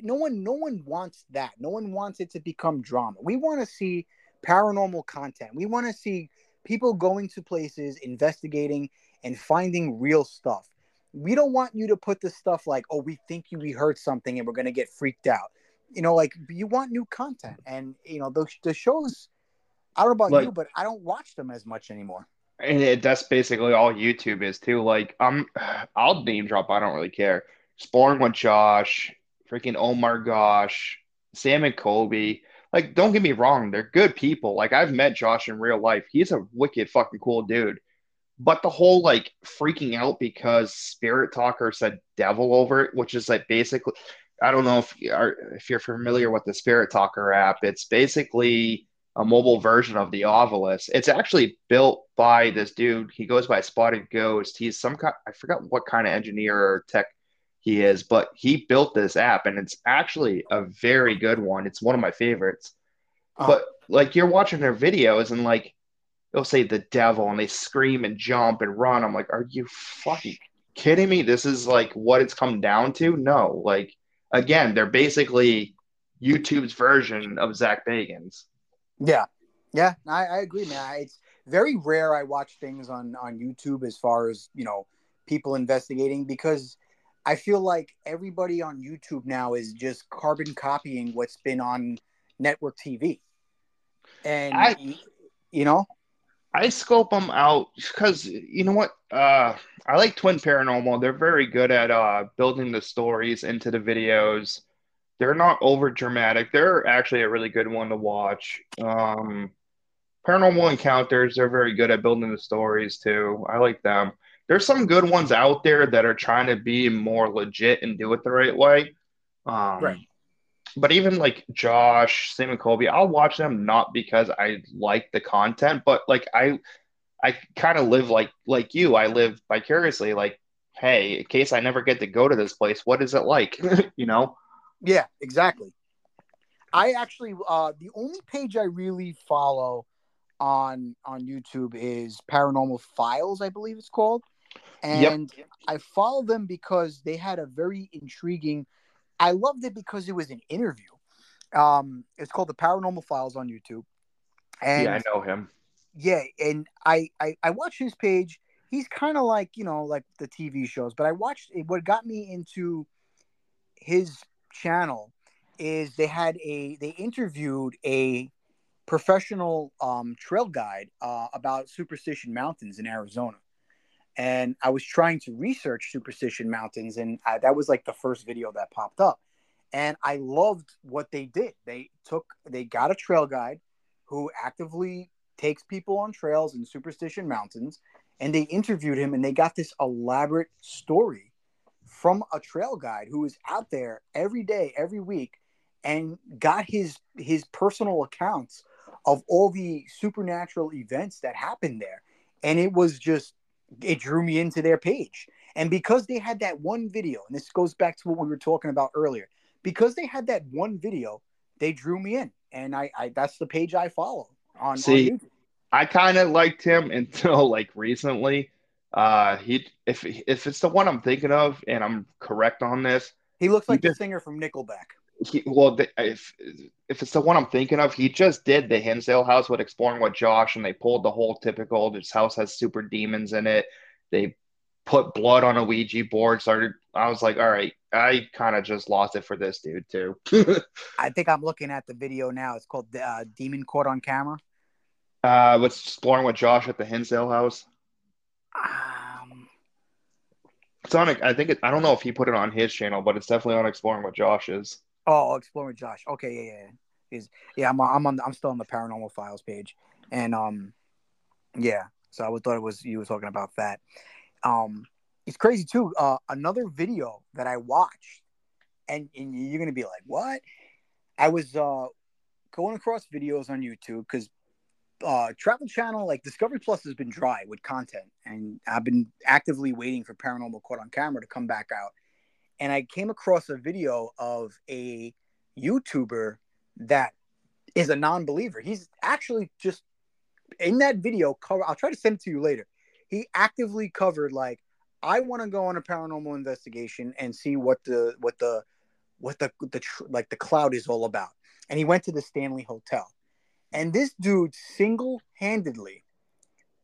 no one, no one wants that. No one wants it to become drama. We want to see paranormal content. We want to see people going to places, investigating, and finding real stuff. We don't want you to put the stuff like, oh, we think you we heard something and we're gonna get freaked out. You know, like you want new content, and you know the the shows. I don't know about Like- you, but I don't watch them as much anymore. And it, that's basically all YouTube is too. Like I'm, I'll name drop. I don't really care. Exploring with Josh, freaking Omar Gosh, Sam and Colby. Like, don't get me wrong, they're good people. Like I've met Josh in real life. He's a wicked fucking cool dude. But the whole like freaking out because Spirit Talker said devil over it, which is like basically, I don't know if you are if you're familiar with the Spirit Talker app. It's basically a mobile version of the Ovilus. It's actually built by this dude. He goes by Spotted Ghost. He's some kind, I forgot what kind of engineer or tech he is, but he built this app and it's actually a very good one. It's one of my favorites. Uh, But like you're watching their videos and like they'll say the devil and they scream and jump and run. I'm like, are you fucking kidding me? This is like what it's come down to? No, like again, they're basically YouTube's version of Zak Bagans. Yeah, yeah, I, I agree, man. I- It's very rare I watch things on on YouTube as far as you know people investigating because I feel like everybody on YouTube now is just carbon copying what's been on network TV, and I- you know, I scope them out because you know what? Uh, I like Twin Paranormal. They're very good at uh, building the stories into the videos. They're not over dramatic. They're actually a really good one to watch. Um, Paranormal Encounters, they're very good at building the stories too. I like them. There's some good ones out there that are trying to be more legit and do it the right way. Um, Right. But even like Josh, Sam and Colby, I'll watch them not because I like the content, but like I I kind of live like like you. I live vicariously. Like, hey, in case I never get to go to this place, what is it like? [LAUGHS] you know? yeah, exactly. I actually, uh, the only page I really follow on on YouTube is Paranormal Files, I believe it's called, Yep. and I follow them because they had a very intriguing. I loved it because it was an interview. Um, it's called the Paranormal Files on YouTube, and yeah, I know him. yeah, and I I, I watched his page. He's kind of like you know like the TV shows, but I watched what got me into his channel is they had a they interviewed a professional um, trail guide uh, about Superstition Mountains in Arizona, and I was trying to research Superstition Mountains, and I, that was like the first video that popped up, and I loved what they did. They took they got a trail guide who actively takes people on trails in Superstition Mountains, and they interviewed him, and they got this elaborate story from a trail guide who was out there every day, every week, and got his his personal accounts of all the supernatural events that happened there. And it was just it drew me into their page. And because they had that one video, and this goes back to what we were talking about earlier, because they had that one video, they drew me in. And I, I that's the page I follow on, See, on YouTube. I kind of liked him [LAUGHS] until like recently. Uh, he if if it's the one I'm thinking of, and I'm correct on this, He looks he like the just- singer from Nickelback. He, well, the, if if it's the one I'm thinking of, he just did the Hinsdale house with exploring with Josh, and they pulled the whole typical. This house has super demons in it. They put blood on a Ouija board. Started. I was like, all right, I kind of just lost it for this dude too. [LAUGHS] I think I'm looking at the video now. It's called uh, Demon Caught on Camera. uh, what's exploring with Josh at the Hinsdale house? Um, It's on. I think it, I don't know if he put it on his channel, but it's definitely on exploring with Josh's. Oh, exploring Josh. Okay, yeah, yeah. Is yeah. I'm I'm on. I'm still on the Paranormal Files page, and um, yeah. So I would thought it was you were talking about that. Um, it's crazy too. Uh, another video that I watched, and, and you're gonna be like, what? I was uh going across videos on YouTube because uh Travel Channel, like Discovery Plus, has been dry with content, and I've been actively waiting for Paranormal Caught on Camera to come back out. And I came across a video of a YouTuber that is a non-believer. He's actually just in that video cover. I'll try to send it to you later. He actively covered like I want to go on a paranormal investigation and see what the what the what the the like the cloud is all about. And he went to the Stanley Hotel. And this dude single-handedly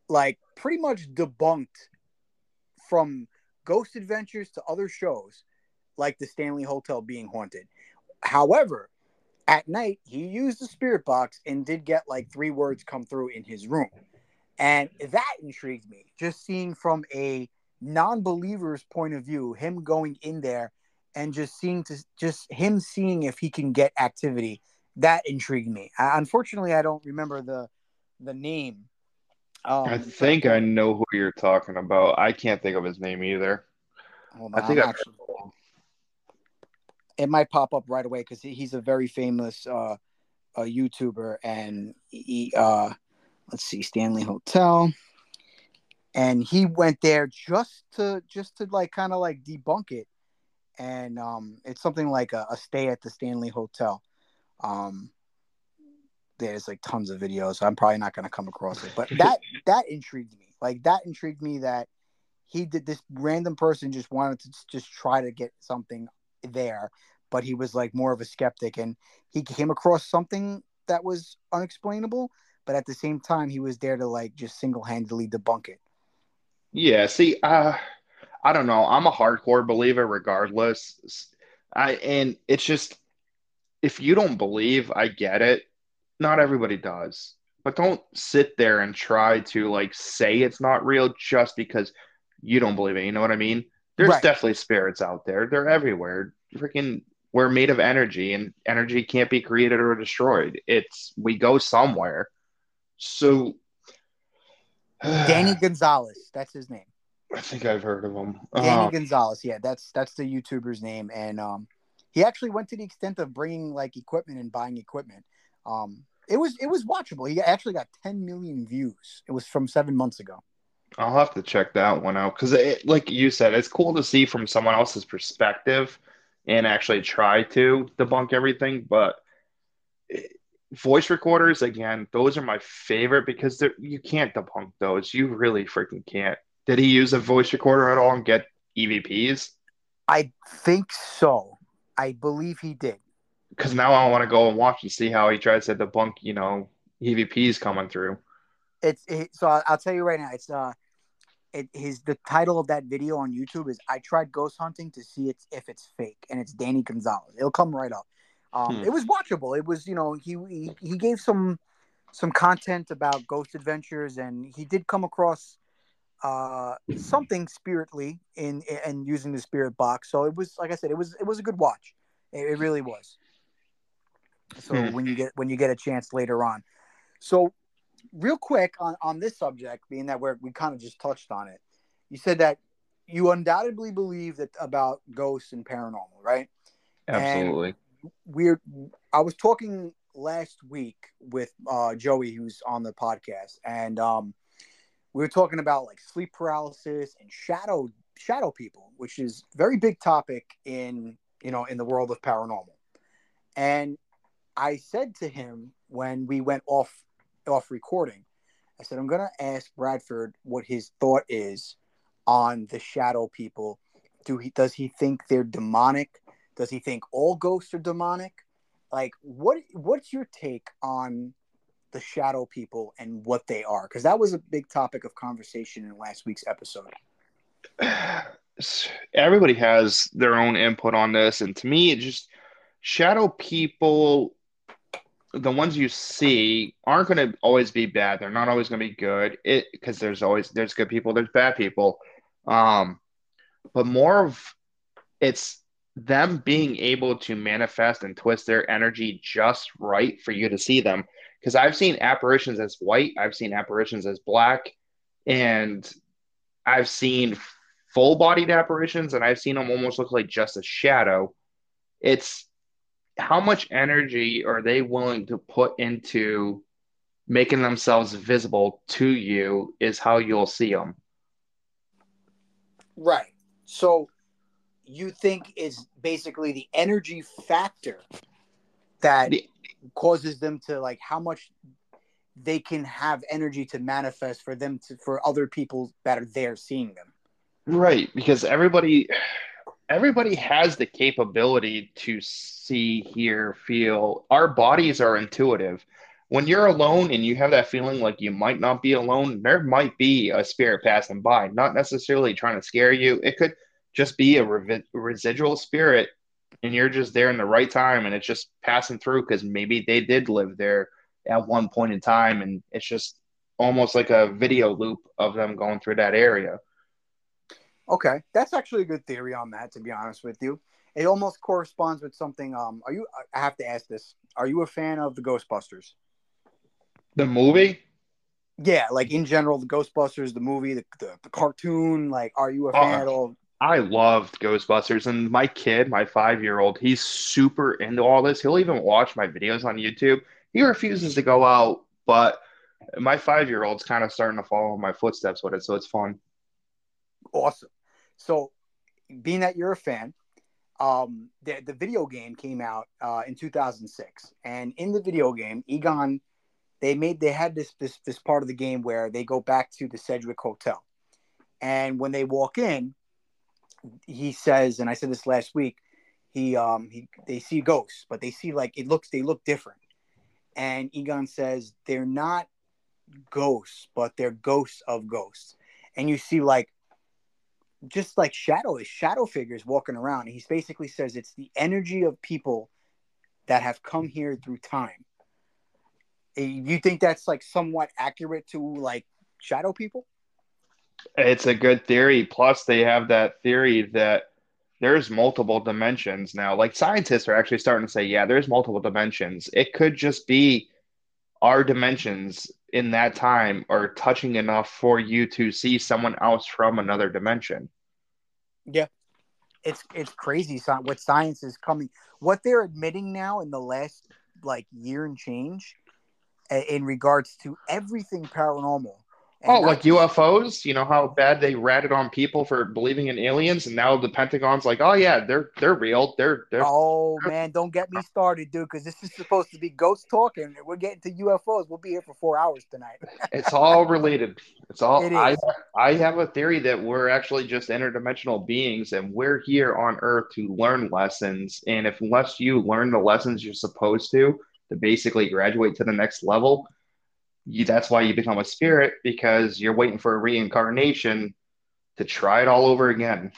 like pretty much debunked from Ghost Adventures to other shows like the Stanley Hotel being haunted. However, at night he used the spirit box and did get like three words come through in his room. And that intrigued me. Just seeing from a non-believer's point of view, him going in there and just seeing to just him seeing if he can get activity, that intrigued me. I, unfortunately, I don't remember the the name. Um, I think I know who you're talking about. I can't think of his name either. I think I'm actually, it might pop up right away because he's a very famous uh, uh, YouTuber, and he, uh, let's see, Stanley Hotel, and he went there just to just to like kind of like debunk it, and um, it's something like a, a stay at the Stanley Hotel. Um, there's like tons of videos. I'm probably not going to come across it, but that [LAUGHS] that intrigued me. Like that intrigued me that he did this random person just wanted to just try to get something there, but he was like more of a skeptic and he came across something that was unexplainable, but at the same time he was there to like just single-handedly debunk it. Yeah, see, uh, I don't know. I'm a hardcore believer regardless. I and it's just if you don't believe, I get it. Not everybody does. But don't sit there and try to like say it's not real just because you don't believe it. You know what I mean? There's Right. definitely spirits out there. They're everywhere. Freaking we're made of energy and energy can't be created or destroyed. It's we go somewhere. So Danny Gonzalez, that's his name. I think I've heard of him. Danny Um, Gonzalez, yeah, that's that's the YouTuber's name, and um, he actually went to the extent of bringing like equipment and buying equipment. Um, it was it was watchable. He actually got 10 million views. It was from seven months ago. I'll have to check that one out because, like you said, it's cool to see from someone else's perspective and actually try to debunk everything. But voice recorders, again, those are my favorite because you can't debunk those. You really freaking can't. Did he use a voice recorder at all and get EVPs? I think so. I believe he did. Because now I want to go and watch and see how he tries to debunk, you know, EVPs coming through. It's it, so I- I'll tell you right now. It's uh, it his the title of that video on YouTube is "I tried ghost hunting to see it's if it's fake," and it's Danny Gonzalez. It'll come right up. Um, Hmm. It was watchable. It was you know he, he he gave some some content about ghost adventures, and he did come across uh something spiritly in and using the spirit box. So it was like I said, it was it was a good watch. It, it really was. So Hmm. when you get when you get a chance later on, so real quick on on this subject, being that we're we kind of just touched on it, you said that you undoubtedly believe that about ghosts and paranormal, right? Absolutely. we're I was talking last week with uh, Joey, who's on the podcast, and um, we were talking about like sleep paralysis and shadow shadow people, which is very big topic in you know in the world of paranormal. And I said to him when we went off off recording, I said I'm gonna ask Bradford what his thought is on the shadow people. Do he does he think they're demonic? Does he think all ghosts are demonic? Like, what what's your take on the shadow people and what they are? Because that was a big topic of conversation in last week's episode. [SIGHS] Everybody has their own input on this, and to me, it just shadow people the ones you see aren't going to always be bad. They're not always going to be good. It because there's always there's good people, there's bad people. Um, but more of it's them being able to manifest and twist their energy just right for you to see them. Because I've seen apparitions as white, I've seen apparitions as black, and I've seen full bodied apparitions, and I've seen them almost look like just a shadow. It's how much energy are they willing to put into making themselves visible to you is how you'll see them. Right. So you think is basically the energy factor that the, causes them to like how much they can have energy to manifest for them to for other people that are there seeing them. Right, because everybody everybody has the capability to see, hear, feel. Our bodies are intuitive. When you're alone and you have that feeling like you might not be alone, there might be a spirit passing by, not necessarily trying to scare you. It could just be a re- residual spirit and you're just there in the right time and it's just passing through because maybe they did live there at one point in time and it's just almost like a video loop of them going through that area. Okay, that's actually a good theory on that. To be honest with you, it almost corresponds with something. Um, are you? I have to ask this. Are you a fan of the Ghostbusters? The movie? Yeah, like in general, the Ghostbusters, the movie, the the, the cartoon. Like, are you a fan uh, at all? I loved Ghostbusters, and my kid, my five year old, he's super into all this. He'll even watch my videos on YouTube. He refuses to go out, but my five year old's kind of starting to follow my footsteps with it, so it's fun. Awesome. So, being that you're a fan, um, the, the video game came out uh, in 2006, and in the video game, Egon, they made they had this this this part of the game where they go back to the Sedgwick Hotel, and when they walk in, he says, and I said this last week, he um he they see ghosts, but they see like it looks they look different, and Egon says they're not ghosts, but they're ghosts of ghosts, and you see like just like shadow is shadow figures walking around. He basically says it's the energy of people that have come here through time. Eh, you think that's like somewhat accurate to like shadow people? It's a good theory. Plus, they have that theory that there's multiple dimensions now. Like scientists are actually starting to say, yeah, there's multiple dimensions. It could just be our dimensions in that time are touching enough for you to see someone else from another dimension. Yeah. It's it's crazy what science is coming what they're admitting now in the last like year and change in regards to everything paranormal oh, like UFOs? You know how bad they ratted on people for believing in aliens, and now the Pentagon's like, oh yeah, they're they're real. They're, they're oh man, don't get me [LAUGHS] started, dude, because this is supposed to be ghost talking. We're getting to UFOs. We'll be here for four hours tonight. [LAUGHS] it's all related. It's all. It I I have a theory that we're actually just interdimensional beings, and we're here on Earth to learn lessons. And if unless you learn the lessons you're supposed to to basically graduate to the next level you, that's why you become a spirit because you're waiting for a reincarnation to try it all over again.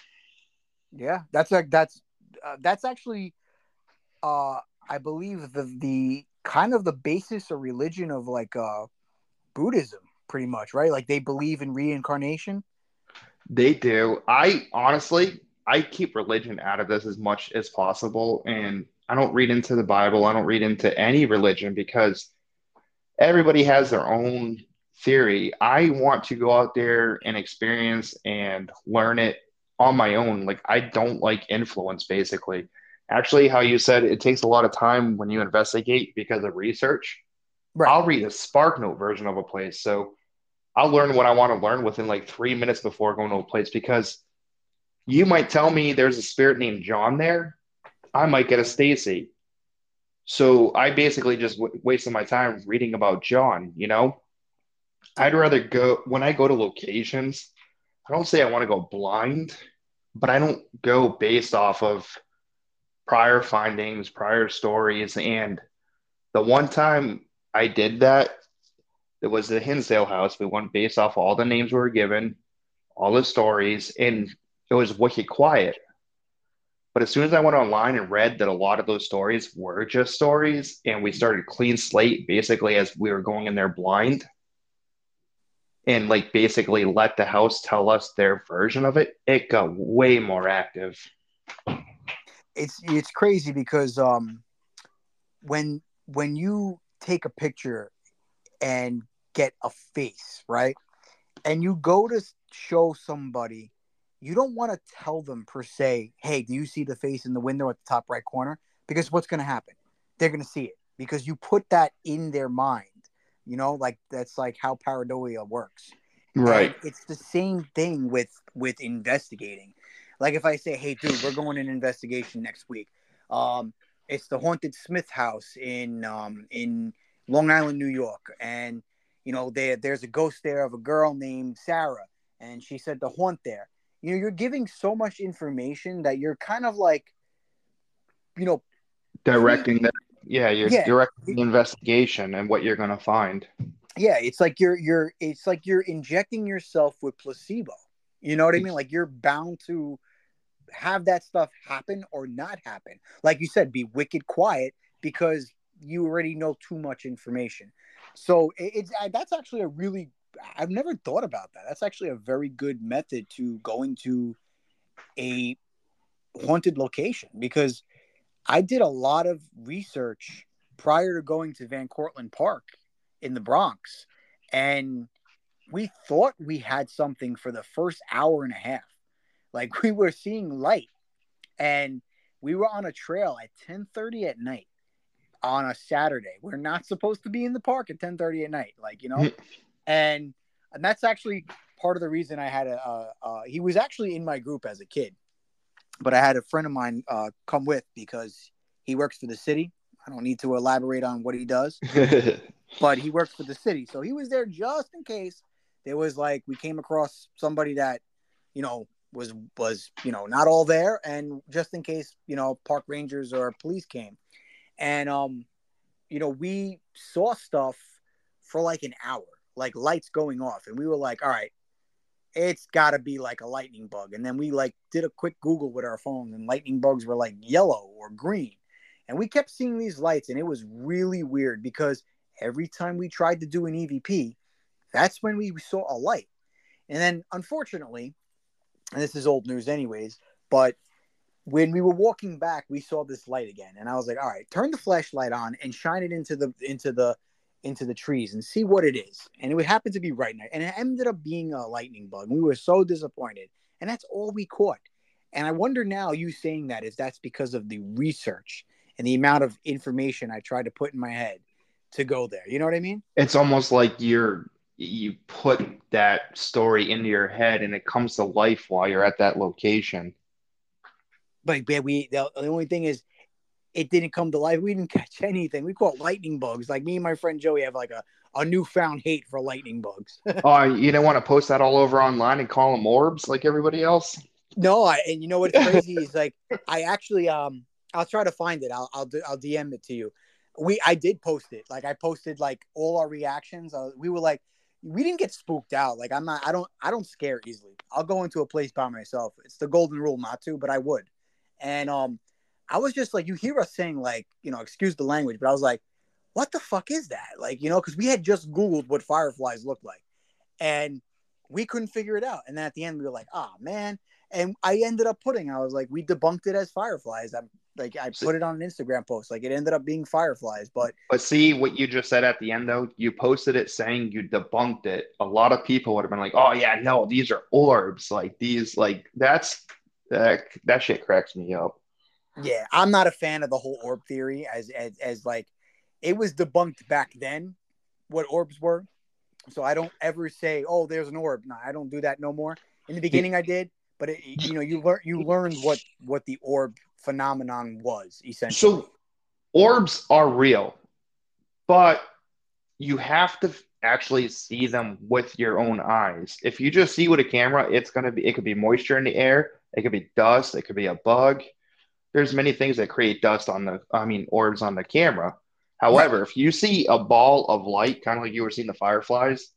Yeah, that's like that's uh, that's actually, uh, I believe the the kind of the basis or religion of like uh, Buddhism, pretty much, right? Like they believe in reincarnation. They do. I honestly, I keep religion out of this as much as possible, and I don't read into the Bible. I don't read into any religion because everybody has their own theory. I want to go out there and experience and learn it on my own. Like I don't like influence basically. Actually, how you said it takes a lot of time when you investigate because of research. Right. I'll read a SparkNote version of a place. So I'll learn what I want to learn within like three minutes before going to a place because you might tell me there's a spirit named John there. I might get a Stacy. So I basically just w- wasted my time reading about John, you know? I'd rather go when I go to locations, I don't say I want to go blind, but I don't go based off of prior findings, prior stories, and the one time I did that, it was the Hinsdale house. We went based off all the names we were given, all the stories, and it was wicked quiet. But as soon as I went online and read that a lot of those stories were just stories, and we started clean slate basically as we were going in there blind, and like basically let the house tell us their version of it, it got way more active. It's it's crazy because um when when you take a picture and get a face, right? And you go to show somebody, you don't want to tell them per se, hey, do you see the face in the window at the top right corner? Because what's going to happen? They're going to see it because you put that in their mind. You know, like that's like how pareidolia works. Right. And it's the same thing with with investigating. Like if I say, "Hey, dude, we're going in investigation next week," um, it's the haunted Smith house in um, in Long Island, New York, and you know there there's a ghost there of a girl named Sarah, and she said to haunt there. You know, you're giving so much information that you're kind of like, you know, directing that. Yeah, you're Yeah. directing the investigation and what you're going to find. yeah, it's like you're you're it's like you're injecting yourself with placebo. You know what I mean? Like you're bound to have that stuff happen or not happen. Like you said, be wicked quiet because you already know too much information. So it's that's actually a really I've never thought about that. That's actually a very good method to going to a haunted location because I did a lot of research prior to going to Van Cortlandt Park in the Bronx, and we thought we had something for the first hour and a half. Like we were seeing light, and we were on a trail at 10:30 at night on a Saturday. We're not supposed to be in the park at 10:30 at night, like you know, [LAUGHS] and and that's actually part of the reason I had a. Uh, uh, he was actually in my group as a kid, but I had a friend of mine uh, come with because he works for the city. I don't need to elaborate on what he does [LAUGHS] but he works for the city. So he was there just in case there was like we came across somebody that, you know, was was, you know, not all there and just in case, you know, park rangers or police came. And um, you know, we saw stuff for like an hour, like lights going off. And we were like, all right, it's gotta be like a lightning bug. And then we like did a quick Google with our phone and lightning bugs were like yellow or green. And we kept seeing these lights and it was really weird because every time we tried to do an EVP, that's when we saw a light. And then, unfortunately, and this is old news, anyways, but when we were walking back, we saw this light again, and I was like, "All right, turn the flashlight on and shine it into the into the into the trees and see what it is." And it would happen to be right now. and it ended up being a lightning bug. We were so disappointed, and that's all we caught. And I wonder now, you saying that if that's because of the research and the amount of information I tried to put in my head to go there. You know what I mean? it's almost like you're you put that story into your head and it comes to life while you're at that location. But, but we the, the only thing is, it didn't come to life. We didn't catch anything. We caught lightning bugs. Like me and my friend Joey have like a, a newfound hate for lightning bugs. [LAUGHS] Oh, you don't want to post that all over online and call them orbs like everybody else? no, I and you know what's crazy is like I actually um I'll try to find it. I'll I'll do, I'll DM it to you. We I did post it. Like I posted like all our reactions. Uh, we were like we didn't get spooked out. Like I'm not I don't I don't scare easily. I'll go into a place by myself. It's the golden rule not to, but I would. And um I was just like you hear us saying like, you know, excuse the language, but I was like what the fuck is that? Like, you know, cuz we had just googled what fireflies look like. And we couldn't figure it out. And then at the end we were like, "Ah, man." And I ended up putting I was like we debunked it as fireflies. I'm like I put it on an Instagram post. Like it ended up being fireflies, but But see what you just said at the end, though. You posted it saying you debunked it. A lot of people would have been like, "Oh yeah, no, these are orbs. Like these, like that's that that shit cracks me up." Yeah, I'm not a fan of the whole orb theory as as as like it was debunked back then what orbs were. So I don't ever say, "Oh, there's an orb." No, I don't do that no more. In the beginning, I did, but it, you know, you learn you learned what what the orb phenomenon was essentially. So orbs are real, but you have to actually see them with your own eyes. If you just see with a camera, it's gonna be it could be moisture in the air, it could be dust, it could be a bug. There's many things that create dust on the, I mean, orbs on the camera. However, right. if you see a ball of light, kind of like you were seeing the fireflies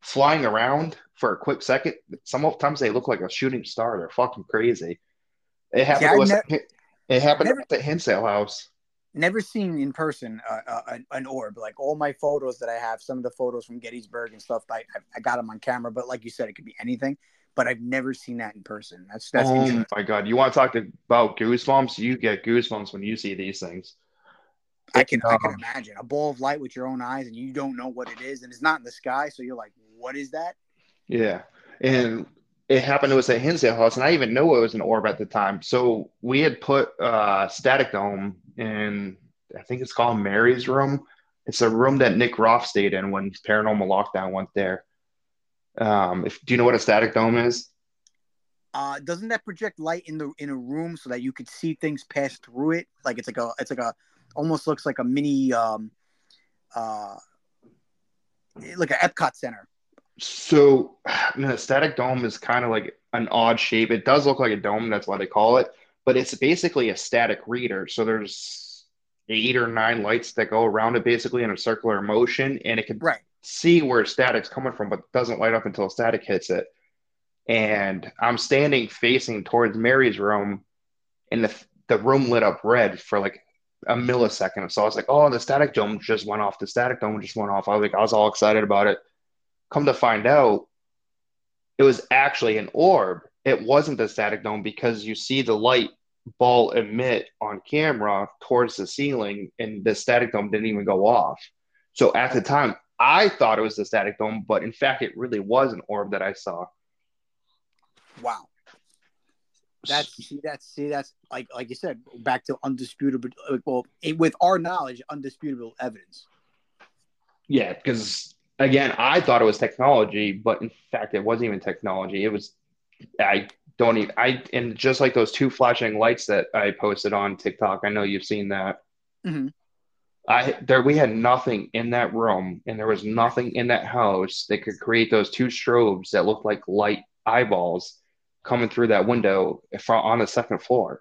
flying around for a quick second, sometimes they look like a shooting star. They're fucking crazy. It happened. Yeah, it happened never, at the Hinsdale house. Never seen in person uh, uh, an orb. Like all my photos that I have, some of the photos from Gettysburg and stuff, I I got them on camera. But like you said, it could be anything. But I've never seen that in person. That's that's. Oh my god! You want to talk to, about goosebumps? You get goosebumps when you see these things. I can um, I can imagine a ball of light with your own eyes, and you don't know what it is, and it's not in the sky, so you're like, "What is that?" Yeah, and it happened to us at Hinsdale House, and I even know it was an orb at the time. So we had put uh, static dome in, I think it's called Mary's room. It's a room that Nick Groff stayed in when Paranormal Lockdown went there. Um, if do you know what a static dome is? Uh, doesn't that project light in the in a room so that you could see things pass through it? Like it's like a it's like a almost looks like a mini um uh like an Epcot center. So, [SIGHS] the static dome is kind of like an odd shape. It does look like a dome. That's why they call it. But it's basically a static reader. So there's eight or nine lights that go around it, basically in a circular motion, and it can right. See where static's coming from, but doesn't light up until static hits it. And I'm standing facing towards Mary's room, and the the room lit up red for like a millisecond. So I was like, "Oh, the static dome just went off. The static dome just went off." I was like, I was all excited about it Come to find out, it was actually an orb. It wasn't the static dome because you see the light ball emit on camera towards the ceiling, and the static dome didn't even go off. So at the time, I thought it was the static dome, but in fact, it really was an orb that I saw. Wow. That's see that's see that's like like you said back to undisputable well it, with our knowledge undisputable evidence. Yeah, because again, I thought it was technology, but in fact, it wasn't even technology. It was, I don't even, I, and just like those two flashing lights that I posted on TikTok, I know you've seen that. Mm-hmm. I, there, we had nothing in that room and there was nothing in that house that could create those two strobes that looked like light eyeballs coming through that window from on the second floor.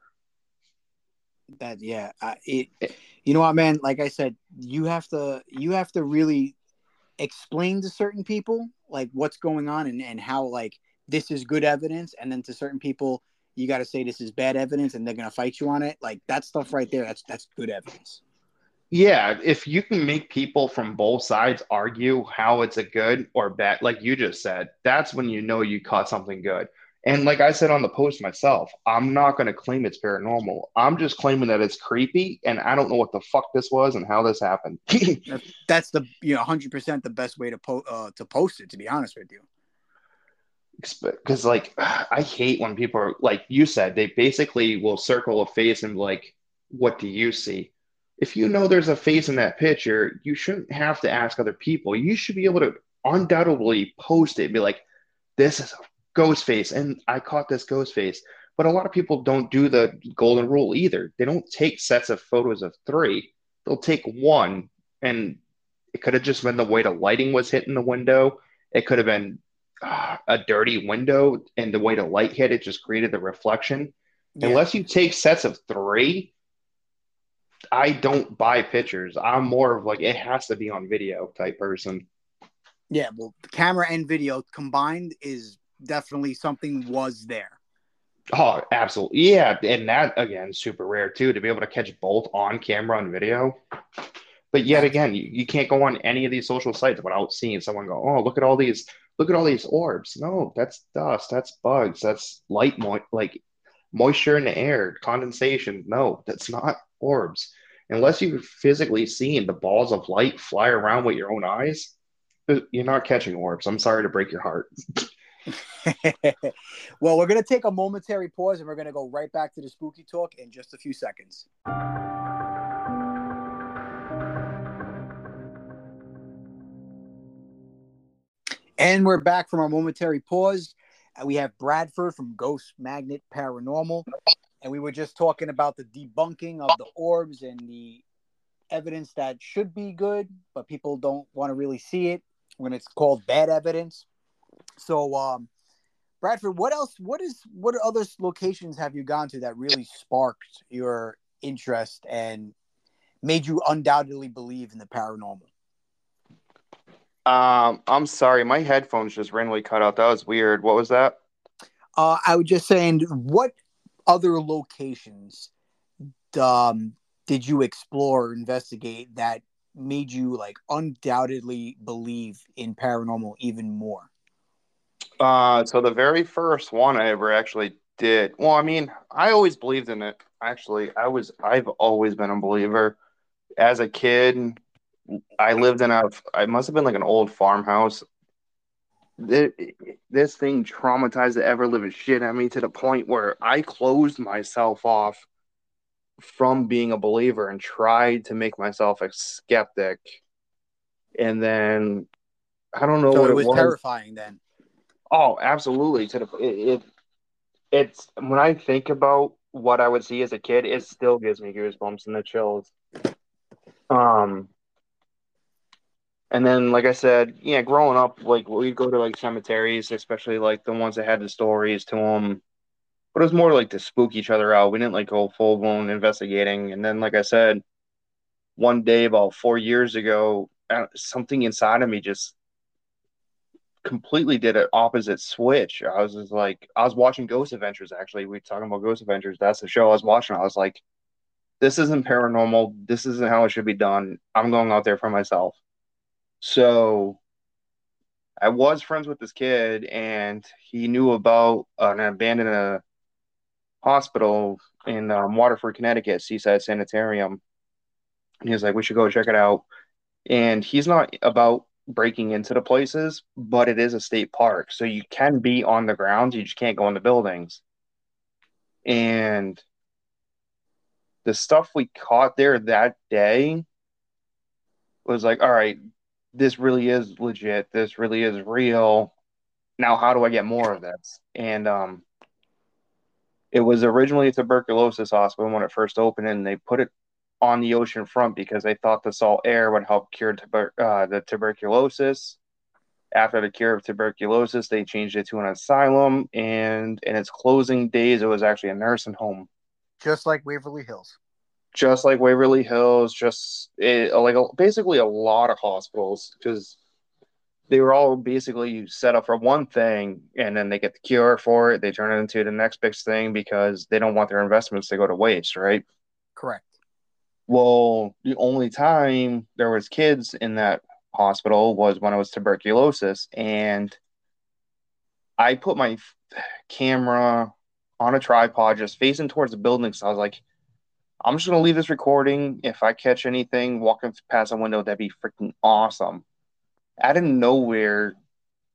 That, yeah, uh, it, you know what, man, like I said, you have to, you have to really explain to certain people like what's going on and, and how like this is good evidence and then to certain people you got to say this is bad evidence and they're to fight you on it. Like that stuff right there that's that's good evidence yeah if you can make people from both sides argue how it's a good or bad like you just said that's when you know you caught something good and like I said on the post myself, I'm not going to claim it's paranormal. I'm just claiming that it's creepy, and I don't know what the fuck this was and how this happened. [LAUGHS] That's the you know 100 percent the best way to post uh, to post it. To be honest with you, because like [SIGHS] I hate when people are like you said they basically will circle a face and like, what do you see? If you know there's a face in that picture, you shouldn't have to ask other people. You should be able to undoubtedly post it and be like, this is a ghost face and i caught this ghost face. But a lot of people don't do the golden rule either. They don't take sets of photos of three. They'll take one and it could have just been the way the lighting was hitting the window. It could have been uh, a dirty window and the way the light hit it just created the reflection. Yeah. unless you take sets of three i don't buy pictures i'm more of like it has to be on video type person yeah well camera and video combined is definitely something was there. Oh, absolutely. Yeah. And that, again, super rare too, to be able to catch both on camera and video. But yet again, you, you can't go on any of these social sites without seeing someone go, oh, look at all these, look at all these orbs. No, that's dust. That's bugs. That's light, mo- like moisture in the air, condensation. No, that's not orbs. Unless you've physically seen the balls of light fly around with your own eyes, you're not catching orbs. I'm sorry to break your heart. [LAUGHS] well, we're going to take a momentary pause and we're going to go right back to the spooky talk in just a few seconds. And we're back from our momentary pause. Uh, we have Bradford from Ghost Magnet Paranormal. And we were just talking about the debunking of the orbs and the evidence that should be good, but people don't want to really see it when it's called bad evidence. So, um, Bradford, what else? What is what other locations have you gone to that really sparked your interest and made you undoubtedly believe in the paranormal? Um, I'm sorry, my headphones just randomly cut out. That was weird. What was that? Uh, I was just saying, what other locations um, did you explore or investigate that made you like undoubtedly believe in paranormal even more? Uh, so the very first one I ever actually did. Well, I mean, I always believed in it. Actually, I was. I've always been a believer. As a kid, I lived in a. I must have been like an old farmhouse. This thing traumatized the ever living shit at me to the point where I closed myself off from being a believer and tried to make myself a skeptic. And then I don't know So what it was, was. terrifying then. Oh, absolutely. To the it, it it's when I think about what I would see as a kid, it still gives me goosebumps and the chills. Um, and then like I said, yeah, growing up, like we'd go to like cemeteries, especially like the ones that had the stories to them. But it was more like to spook each other out. We didn't like go full blown investigating. And then, like I said, one day about four years ago, uh, something inside of me just completely did an opposite switch. I was just like, I was watching Ghost Adventures. Actually, we were talking about Ghost Adventures. That's the show I was watching. I was like, this isn't paranormal. This isn't how it should be done. I'm going out there for myself. So I was friends with this kid, and he knew about an abandoned uh, hospital in um, Waterford, Connecticut, Seaside Sanitarium. And he was like, we should go check it out. And he's not about breaking into the places, but it is a state park. So you can be on the grounds, you just can't go in the buildings. And the stuff we caught there that day was like, all right, this really is legit. This really is real. Now, how do I get more of this? And um, it was originally a tuberculosis hospital when it first opened, and they put it on the ocean front because they thought the salt air would help cure tuber- uh, the tuberculosis. After the cure of tuberculosis, they changed it to an asylum, and in its closing days, it was actually a nursing home, Just like Waverly Hills. Just like Waverly Hills, just it, like a, basically a lot of hospitals because they were all basically set up for one thing, and then they get the cure for it, they turn it into the next big thing because they don't want their investments to go to waste, right? Correct. Well, the only time there was kids in that hospital was when it was tuberculosis, and I put my camera on a tripod, just facing towards the building. So I was like, I'm just gonna leave this recording. If I catch anything walking past a window, that'd be freaking awesome. Out of nowhere,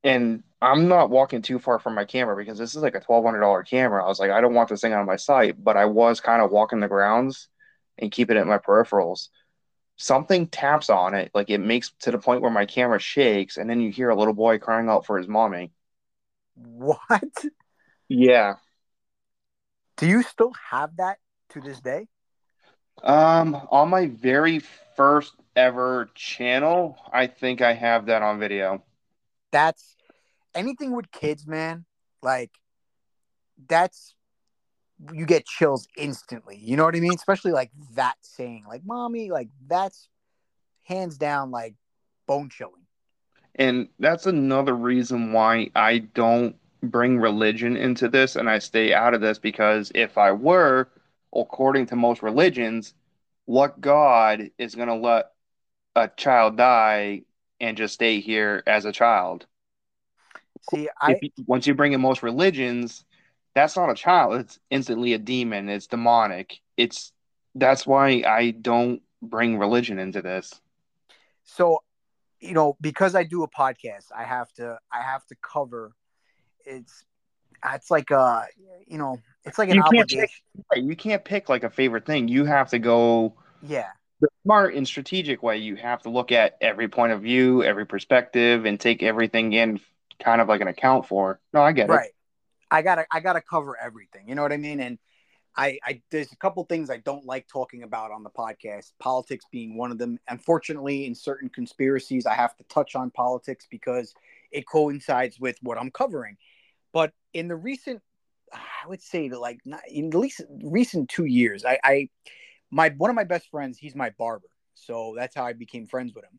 and I'm not walking too far from my camera because this is like a twelve hundred dollar camera. I was like, I don't want this thing on my site, but I was kind of walking the grounds and keeping it in my peripherals. Something taps on it, like it makes to the point where my camera shakes, and then you hear a little boy crying out for his mommy. What? Yeah. Do you still have that to this day? Um, on my very first ever channel, I think I have that on video. That's anything with kids, man. Like that's you get chills instantly. You know what I mean? Especially like that saying, like "mommy," like that's hands down like bone chilling. And that's another reason why I don't bring religion into this and I stay out of this because if I were, according to most religions, what God is going to let a child die and just stay here as a child? See, I If you, once you bring in most religions, that's not a child. It's instantly a demon. It's demonic. It's that's why I don't bring religion into this. so you know because I do a podcast, I have to I have to cover. It's it's like uh you know it's like an You can't obligation. Right, You can't pick like a favorite thing. You have to go Yeah, the smart and strategic way. You have to look at every point of view, every perspective, and take everything in kind of like an account for. No, I get it. right. I gotta I gotta cover everything. You know what I mean? And I, I there's a couple things I don't like talking about on the podcast. Politics being one of them. Unfortunately, in certain conspiracies, I have to touch on politics because it coincides with what I'm covering. But in the recent, I would say that like not in the least recent two years, I, I my one of my best friends, he's my barber, so that's how I became friends with him.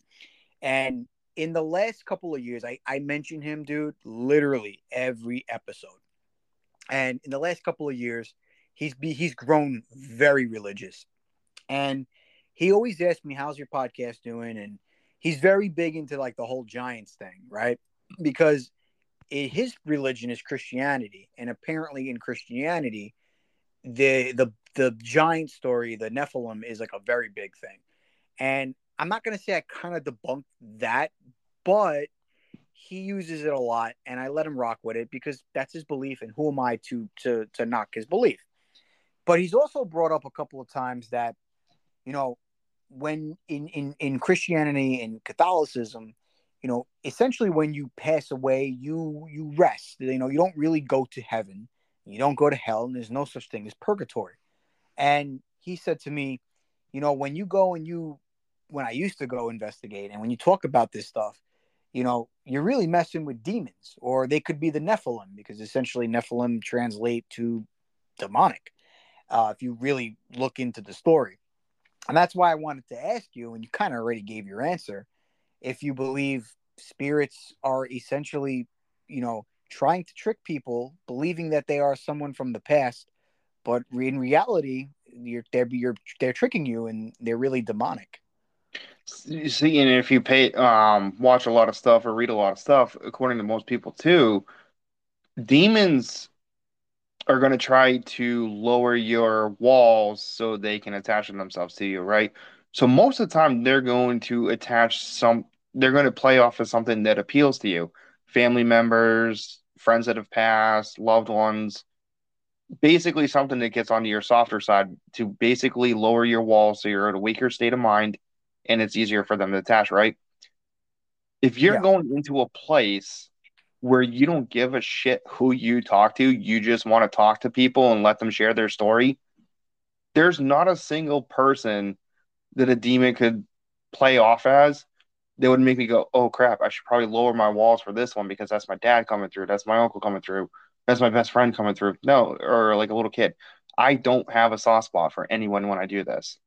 And in the last couple of years, I I mention him, dude, literally every episode. And in the last couple of years, he's be he's grown very religious, and he always asks me, "How's your podcast doing?" and he's very big into like the whole Giants thing, right? Because his religion is Christianity, and apparently in Christianity, the the the giant story, the Nephilim, is like a very big thing. And I'm not gonna say I kind of debunked that, but he uses it a lot, and I let him rock with it because that's his belief, and who am I to to to knock his belief? But he's also brought up a couple of times that, you know, when in in in Christianity and Catholicism, you know, essentially when you pass away, you you rest. You know, you don't really go to heaven, you don't go to hell, and there's no such thing as purgatory. And he said to me, you know, when you go and you when I used to go investigate and when you talk about this stuff, you know, you're really messing with demons, or they could be the Nephilim, because essentially Nephilim translate to demonic. Uh, if you really look into the story. And that's why I wanted to ask you, and you kind of already gave your answer, if you believe spirits are essentially, you know, trying to trick people, believing that they are someone from the past, but in reality, you're they're you're they're tricking you, and they're really demonic. You see, and if you pay, um, watch a lot of stuff or read a lot of stuff, according to most people too, demons are going to try to lower your walls so they can attach themselves to you, right? So most of the time they're going to attach some they're going to play off of something that appeals to you. Family members, friends that have passed, loved ones, basically something that gets onto your softer side to basically lower your walls so you're at a weaker state of mind and it's easier for them to attach, right? If you're yeah. going into a place where you don't give a shit who you talk to, you just want to talk to people and let them share their story. There's not a single person that a demon could play off as that would make me go, oh crap, I should probably lower my walls for this one because that's my dad coming through, that's my uncle coming through, that's my best friend coming through. No, or like a little kid. I don't have a soft spot for anyone when I do this.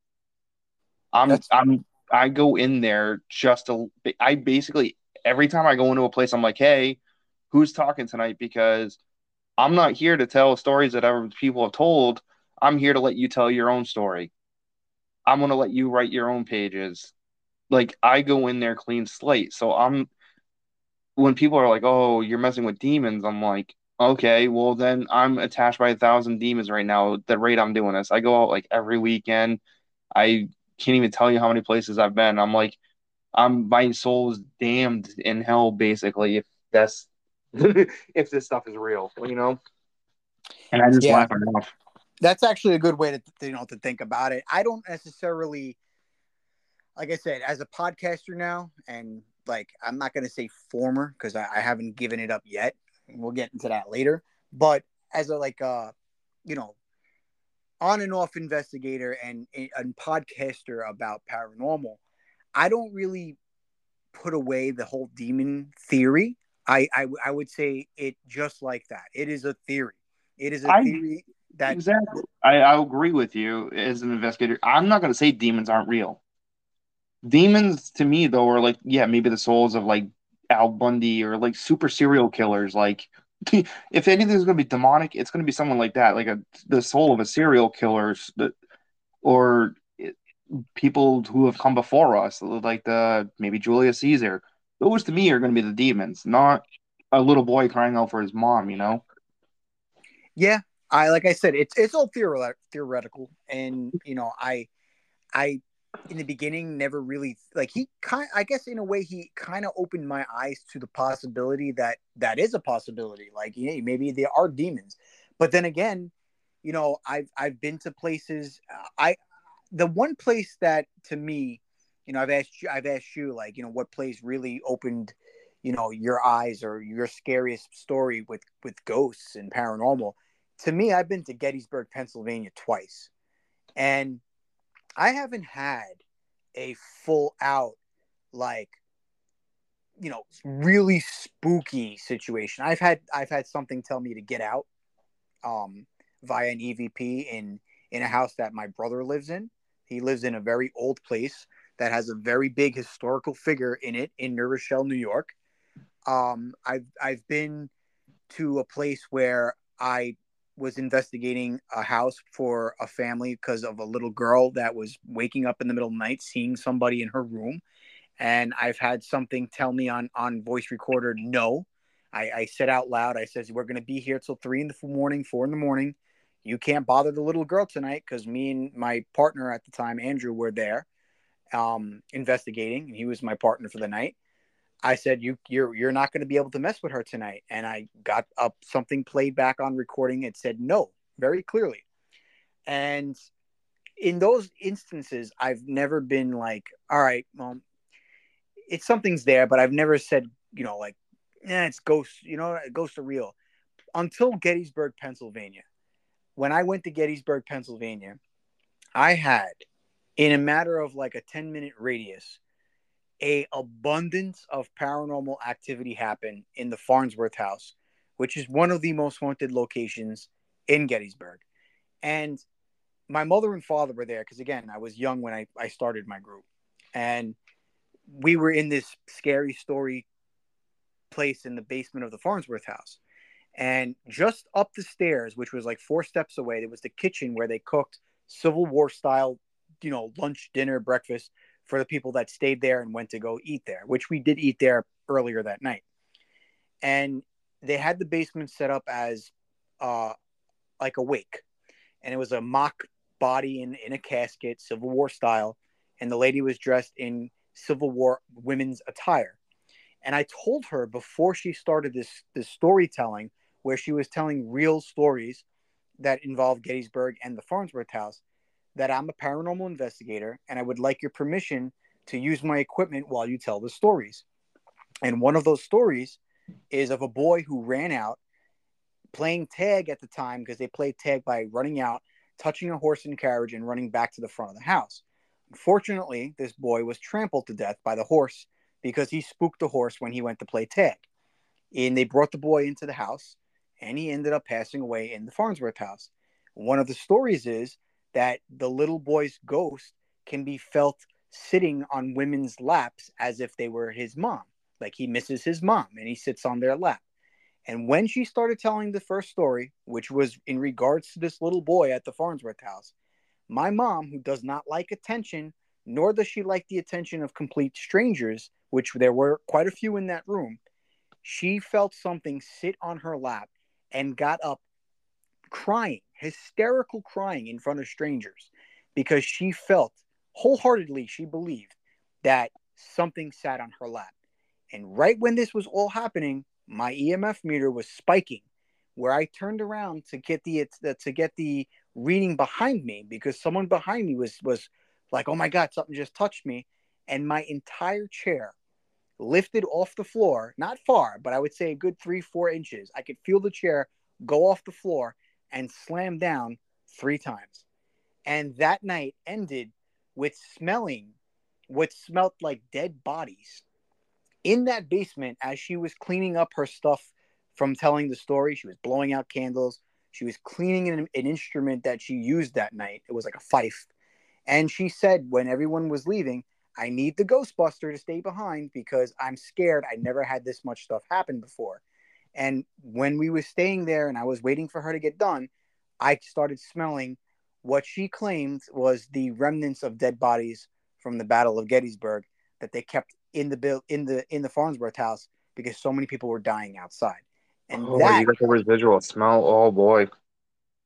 I'm that's- I'm I go in there just to I basically every time I go into a place I'm like, hey, who's talking tonight because I'm not here to tell stories that other people have told. I'm here to let you tell your own story. I'm going to let you write your own pages. Like I go in there clean slate. So I'm when people are like, "Oh, you're messing with demons." I'm like, "Okay, well then I'm attached by a thousand demons right now. The rate I'm doing this, I go out like every weekend. I can't even tell you how many places I've been. I'm like, I'm my soul's damned in hell basically. If that's [LAUGHS] if this stuff is real, you know. And I just yeah. laugh it off. That's actually a good way to you know to think about it. I don't necessarily, like I said, as a podcaster now, and like I'm not going to say former because I, I haven't given it up yet. We'll get into that later. But as a like uh, you know, on and off investigator and and podcaster about paranormal, I don't really put away the whole demon theory I, I, I would say it just like that. It is a theory. It is a I, theory that exactly. I, I agree with you as an investigator. I'm not going to say demons aren't real. Demons to me though are like yeah maybe the souls of like Al Bundy or like super serial killers. Like [LAUGHS] if anything's going to be demonic, it's going to be someone like that, like a the soul of a serial killer, or people who have come before us, like the maybe Julius Caesar those to me are going to be the demons, not a little boy crying out for his mom. You know. Yeah, I like I said, it's it's all theoretic, theoretical, and you know, I, I, in the beginning never really like he kind. I guess in a way he kind of opened my eyes to the possibility that that is a possibility. Like, yeah, maybe there are demons, but then again, you know, I've I've been to places. Uh, I the one place that to me you know, I've asked you, I've asked you, like, you know, what place really opened, you know, your eyes or your scariest story with with ghosts and paranormal. To me, I've been to Gettysburg, Pennsylvania twice, and I haven't had a full out like you know, really spooky situation. I've had I've had something tell me to get out um, via an EVP in in a house that my brother lives in. He lives in a very old place that has a very big historical figure in it in New Rochelle, New York. Um, I've I've been to a place where I was investigating a house for a family because of a little girl that was waking up in the middle of the night, seeing somebody in her room, and I've had something tell me on on voice recorder no. I, I said out loud, I says we're going to be here till three in the morning, four in the morning. You can't bother the little girl tonight because me and my partner at the time, Andrew, were there um, investigating, and he was my partner for the night. I said, "You, you're, you're not going to be able to mess with her tonight." And I got up something played back on recording. It said no very clearly, and in those instances, I've never been like, "All right, well, it's something's there," but I've never said, you know, like, "Yeah, it's ghost," you know, ghosts are real. Until Gettysburg, Pennsylvania, when I went to Gettysburg, Pennsylvania, I had in a matter of like a 10 minute radius a abundance of paranormal activity happen in the Farnsworth house, which is one of the most haunted locations in Gettysburg. And my mother and father were there because again, I was young when I, I started my group. And we were in this scary story place in the basement of the Farnsworth house. And just up the stairs, which was like four steps away, there was the kitchen where they cooked Civil War style, you know, lunch, dinner, breakfast for the people that stayed there and went to go eat there, which we did eat there earlier that night. And they had the basement set up as uh, like a wake, and it was a mock body in, in a casket, Civil War style, and the lady was dressed in Civil War women's attire. And I told her before she started this this storytelling, where she was telling real stories that involved Gettysburg and the Farnsworth House, that I'm a paranormal investigator and I would like your permission to use my equipment while you tell the stories. And one of those stories is of a boy who ran out playing tag at the time because they played tag by running out, touching a horse and carriage, and running back to the front of the house. Unfortunately, this boy was trampled to death by the horse because he spooked the horse when he went to play tag. And they brought the boy into the house, and he ended up passing away in the Farnsworth house. One of the stories is that the little boy's ghost can be felt sitting on women's laps as if they were his mom. Like he misses his mom and he sits on their lap. And when she started telling the first story, which was in regards to this little boy at the Farnsworth house, my mom, who does not like attention, nor does she like the attention of complete strangers, which there were quite a few in that room, she felt something sit on her lap and got up crying, hysterical crying in front of strangers because she felt wholeheartedly, she believed that something sat on her lap. And right when this was all happening, my EMF meter was spiking where I turned around to get the uh, to get the reading behind me because someone behind me was was like, "Oh my god, something just touched me." And my entire chair lifted off the floor, not far, but I would say a good 3-4 inches. I could feel the chair go off the floor and slammed down three times. And that night ended with smelling what smelt like dead bodies in that basement as she was cleaning up her stuff from telling the story. She was blowing out candles. She was cleaning an, an instrument that she used that night. It was like a fife. And she said, when everyone was leaving, I need the Ghostbuster to stay behind because I'm scared. I never had this much stuff happen before. And when we were staying there and I was waiting for her to get done, I started smelling what she claimed was the remnants of dead bodies from the Battle of Gettysburg that they kept in the bill in the in the Farnsworth house because so many people were dying outside. And oh, that you got the residual smell. Oh boy.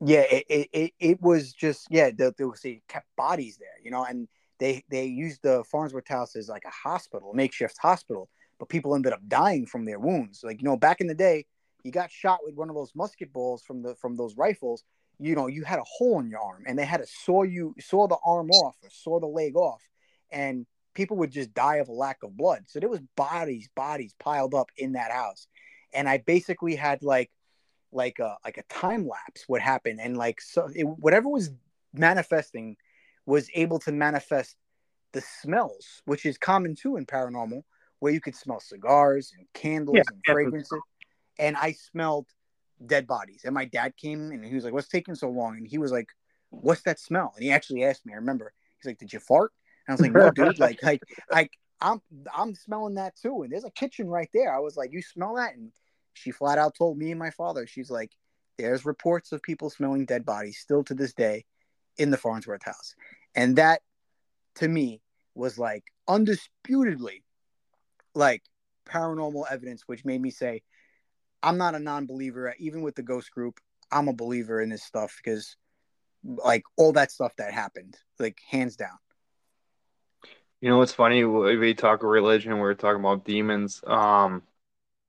yeah, it, it, it, it was just yeah, there, there was they kept bodies there, you know, and they they used the Farnsworth house as like a hospital, makeshift hospital but people ended up dying from their wounds. Like you know, back in the day, you got shot with one of those musket balls from the from those rifles. You know, you had a hole in your arm, and they had to saw you saw the arm off or saw the leg off, and people would just die of a lack of blood. So there was bodies, bodies piled up in that house, and I basically had like like a like a time lapse what happened, and like so it, whatever was manifesting was able to manifest the smells, which is common too in paranormal where you could smell cigars and candles Yeah, and fragrances. And I smelled dead bodies. And my dad came and he was like, What's taking so long? And he was like, What's that smell? And he actually asked me, I remember, he's like, Did you fart? And I was like, No, [LAUGHS] dude, like like like I'm I'm smelling that too. And there's a kitchen right there. I was like, You smell that? And she flat out told me and my father, she's like, There's reports of people smelling dead bodies still to this day in the Farnsworth house. And that to me was like undisputedly like paranormal evidence, which made me say, I'm not a non believer, even with the ghost group. I'm a believer in this stuff because, like, all that stuff that happened, like, hands down. You know what's funny? We talk religion. We're talking about demons. Um,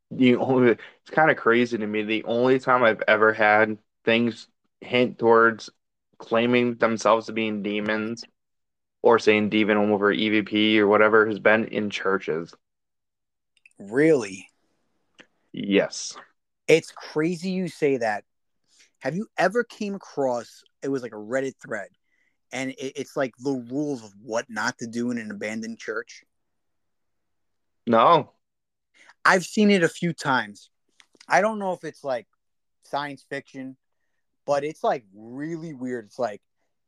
the only it's kind of crazy to me. The only time I've ever had things hint towards claiming themselves to being demons or saying demon over EVP or whatever has been in churches. Really? Yes. It's crazy you say that. Have you ever came across it was like a Reddit thread and it, it's like the rules of what not to do in an abandoned church? No. I've seen it a few times. I don't know if it's like science fiction, but it's like really weird. It's like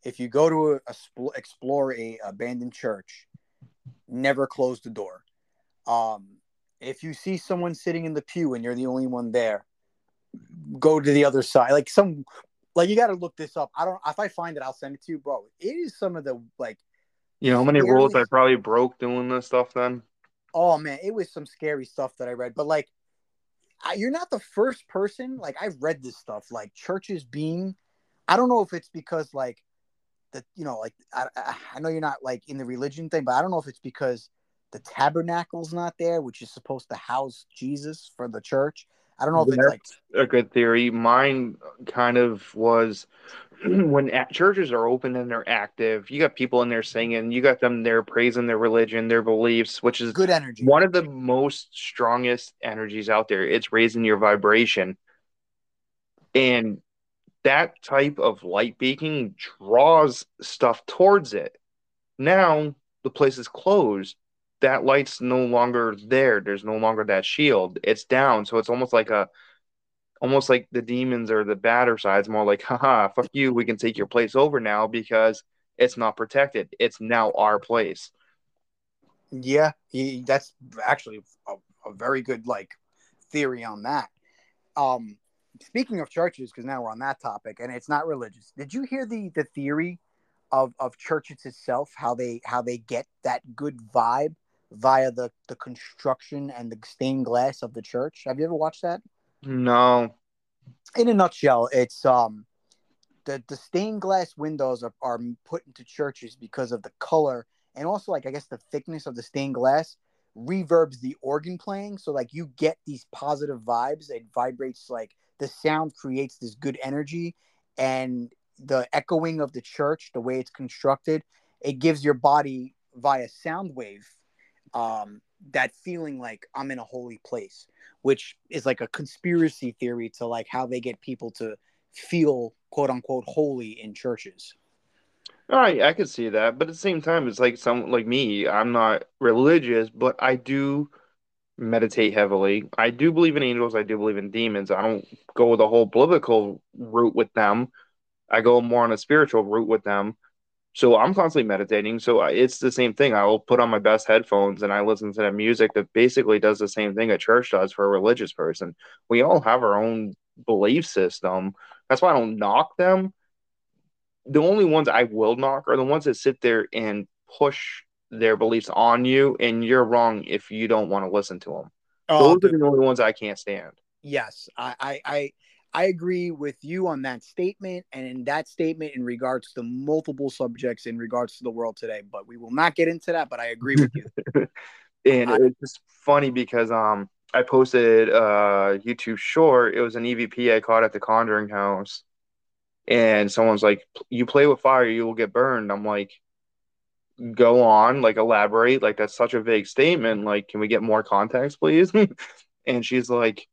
if you go to a, a spl- explore a abandoned church, never close the door. Um, if you see someone sitting in the pew and you're the only one there, go to the other side. Like some, like you got to look this up. I don't. If I find it, I'll send it to you, bro. It is some of the like You know how many rules I probably broke doing this stuff then? oh man, it was some scary stuff that I read. But like, I, you're not the first person. Like I've read this stuff. Like churches being, I don't know if it's because like the you know like I, I I know you're not like in the religion thing, but I don't know if it's because the tabernacle's not there, which is supposed to house Jesus for the church. I don't know if it's That's like a good theory. Mine kind of was [CLEARS THROAT] when churches are open and they're active, you got people in there singing, you got them there praising their religion, their beliefs, which is good energy. one of the most strongest energies out there. It's raising your vibration. And that type of light beacon draws stuff towards it. Now the place is closed. That light's no longer there. There's no longer that shield. It's down. So it's almost like a almost like the demons or the badder side's more like, haha, fuck you, we can take your place over now because it's not protected. It's now our place. Yeah, he, that's actually a, a very good like theory on that. Um, speaking of churches, because now we're on that topic, and it's not religious. Did you hear the the theory of of churches itself? How they how they get that good vibe via the the construction and the stained glass of the church? Have you ever watched that? No. in a nutshell, it's um the the stained glass windows are, are put into churches because of the color and also like I guess the thickness of the stained glass reverbs the organ playing. So like you get these positive vibes. It vibrates like the sound creates this good energy and the echoing of the church, the way it's constructed, it gives your body via sound wave um, that feeling like I'm in a holy place which is like a conspiracy theory to like how they get people to feel quote unquote holy in churches. I I could see that, but at the same time, it's like some like me. I'm not religious, but I do meditate heavily. I do believe in angels. I do believe in demons. I don't go the whole biblical route with them. I go more on a spiritual route with them. So I'm constantly meditating. So I- it's the same thing. I will put on my best headphones and I listen to the music that basically does the same thing a church does for a religious person. We all have our own belief system. That's why I don't knock them the only ones I will knock are the ones that sit there and push their beliefs on you, and you're wrong if you don't want to listen to them. Oh, Those are the only ones I can't stand. yes, I, I, I, I agree with you on that statement, and in that statement in regards to multiple subjects in regards to the world today. But we will not get into that. But I agree with you. [LAUGHS] And I- it's just funny because um I posted a YouTube short. It was an EVP I caught at the Conjuring House, and someone's like, "You play with fire, you will get burned." I'm like, "Go on, like elaborate. Like that's such a vague statement. Like, can we get more context, please?" [LAUGHS] and she's like,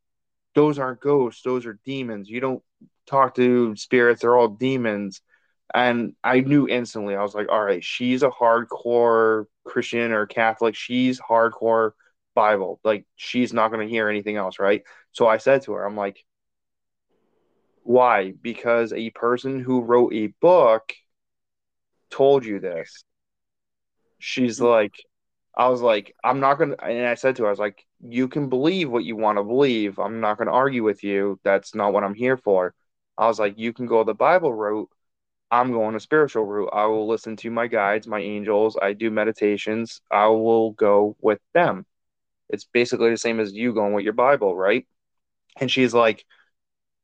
"Those aren't ghosts. Those are demons. You don't talk to spirits. They're all demons." And I knew instantly. I was like, "All right, she's a hardcore Christian or Catholic. She's hardcore Bible. Like she's not going to hear anything else, right? So I said to her, I'm like, why? Because a person who wrote a book told you this. She's Hmm. like, I was like, I'm not to, and I said to her, I was like, you can believe what you want to believe. I'm not to argue with you. That's not what I'm here for. I was like, you can go the Bible route. I'm going a spiritual route. I will listen to my guides, my angels. I do meditations. I will go with them. It's basically the same as you going with your Bible, right? And she's like,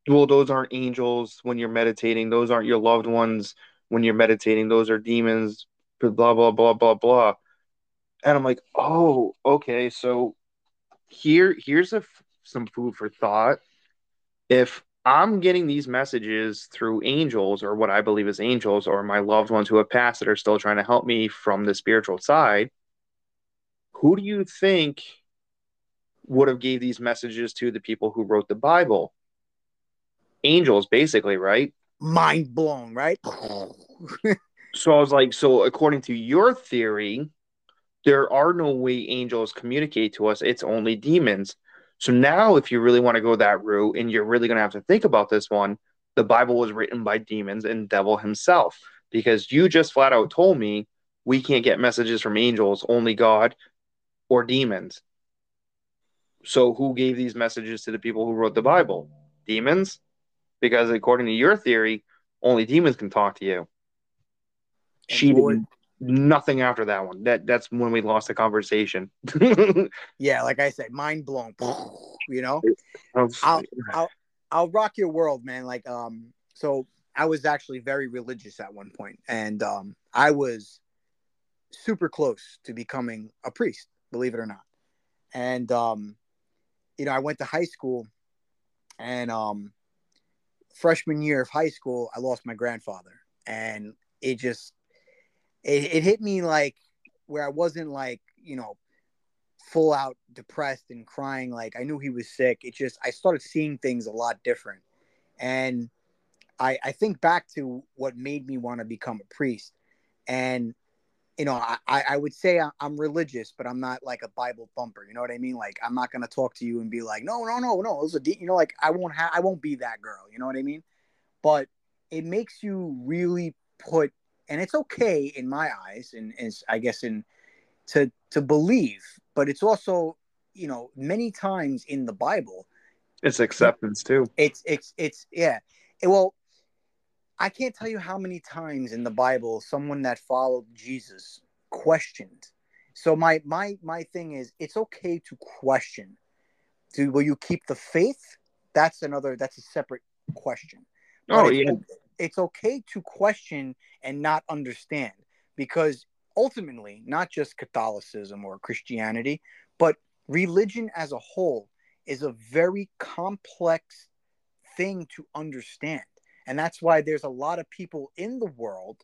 well, those aren't angels when you're meditating. Those aren't your loved ones when you're meditating. Those are demons, blah, blah, blah, blah, blah. And I'm like, oh, okay. So here, here's a, some food for thought. If I'm getting these messages through angels or what I believe is angels or my loved ones who have passed that are still trying to help me from the spiritual side, who do you think would have gave these messages to the people who wrote the Bible? Angels, basically, right? Mind blown, right? [LAUGHS] So I was like, so according to your theory, there are no way angels communicate to us. It's only demons. So now, if you really want to go that route and you're really going to have to think about this one, the Bible was written by demons and devil himself because you just flat out told me we can't get messages from angels, only God or demons. So who gave these messages to the people who wrote the Bible? Demons? Because according to your theory, only demons can talk to you. She boy- did nothing after that one. That that's when we lost the conversation. [LAUGHS] yeah, like I said, mind blown. [LAUGHS] You know, I'll, I'll- I'll rock your world, man. Like, um, so I was actually very religious at one point, and um, I was super close to becoming a priest, believe it or not. And um, you know, I went to high school, and um, freshman year of high school, I lost my grandfather, and it just it, it hit me like where I wasn't like you know full out depressed and crying like I knew he was sick. It just I started seeing things a lot different. And I I think back to what made me want to become a priest. And you know, I, I would say I'm religious, but I'm not like a Bible thumper. You know what I mean? Like I'm not gonna talk to you and be like, no, no, no, no. It was a you know, like I won't have I won't be that girl. You know what I mean? But it makes you really put, and it's okay in my eyes, and is I guess in to to believe, but it's also you know many times in the Bible it's acceptance too. it's it's it's yeah. It- well, I can't tell you how many times in the Bible someone that followed Jesus questioned. So my my my thing is it's okay to question. Do will you keep the faith? That's another that's a separate question. But Oh yeah, it's okay to question and not understand because ultimately not just Catholicism or Christianity, but religion as a whole is a very complex thing to understand. And that's why there's a lot of people in the world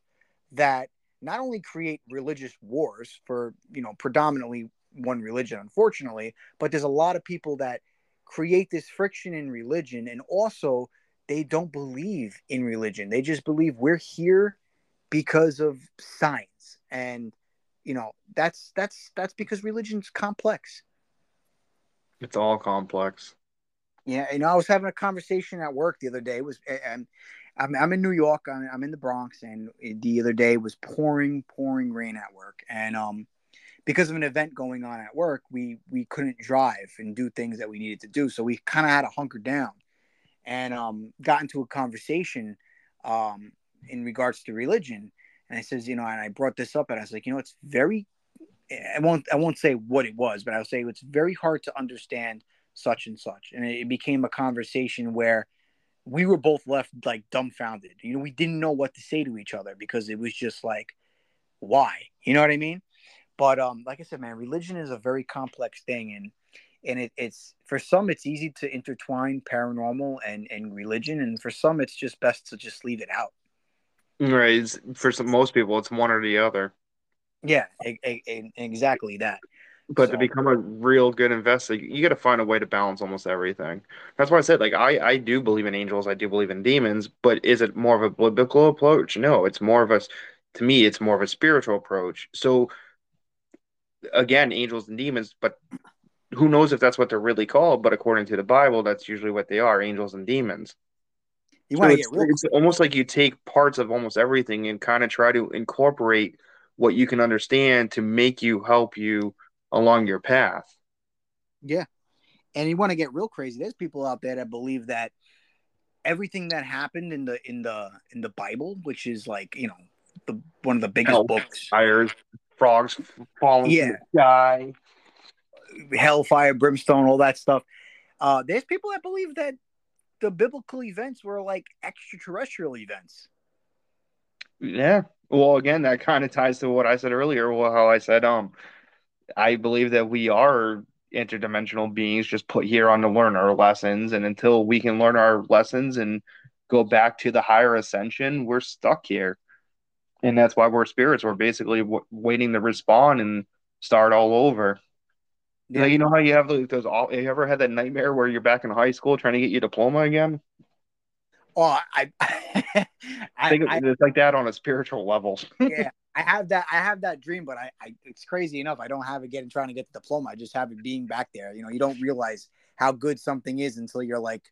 that not only create religious wars for, you know, predominantly one religion, unfortunately, but there's a lot of people that create this friction in religion and also they don't believe in religion. They just believe we're here because of science. And you know, that's that's that's because religion's complex. it's all complex. Yeah, you know, I was having a conversation at work the other day. It was and I'm I'm in New York. I'm, I'm in the Bronx, and the other day was pouring, pouring rain at work, and um, because of an event going on at work, we we couldn't drive and do things that we needed to do, so we kind of had to hunker down, and um, got into a conversation, um, in regards to religion, and I says, you know, and I brought this up, and I was like, you know, it's very, I won't I won't say what it was, but I'll say it's very hard to understand such and such. And it became a conversation where we were both left like dumbfounded. You know, we didn't know what to say to each other because it was just like, why? You know what I mean? But um, like I said, man, religion is a very complex thing, and and it, it's for some it's easy to intertwine paranormal and and religion, and for some it's just best to just leave it out. Right. It's, for some, most people, it's one or the other. Yeah, e- e- e- exactly that. But So- to become a real good investor, you got to find a way to balance almost everything. That's why I said, like, I, I do believe in angels, I do believe in demons, but is it more of a biblical approach? No, it's more of a, to me, it's more of a spiritual approach. So, again, angels and demons, but who knows if that's what they're really called, but according to the Bible, that's usually what they are angels and demons. You So want to it's, get real it's almost like you take parts of almost everything and kind of try to incorporate what you can understand to make you help you along your path. Yeah. And you want to get real crazy. There's people out there that believe that everything that happened in the in the in the Bible, which is like, you know, the one of the biggest Hell. books, Fires, frogs falling Yeah. from the sky. Hellfire, brimstone, all that stuff. Uh there's people that believe that the biblical events were like extraterrestrial events. Yeah. Well, again, that kind of ties to what I said earlier. Well, how I said, um, I believe that we are interdimensional beings just put here on to learn our lessons, and until we can learn our lessons and go back to the higher ascension, we're stuck here. And that's why we're spirits. We're basically w- waiting to respond and start all over. Yeah. Like, you know how you have like, those all, you ever had that nightmare where you're back in high school trying to get your diploma again? Oh, I I, [LAUGHS] I think I, it's like that on a spiritual level. [LAUGHS] yeah, I have that. I have that dream, but I, I, it's crazy enough. I don't have it getting trying to get the diploma. I just have it being back there. You know, you don't realize how good something is until you're like,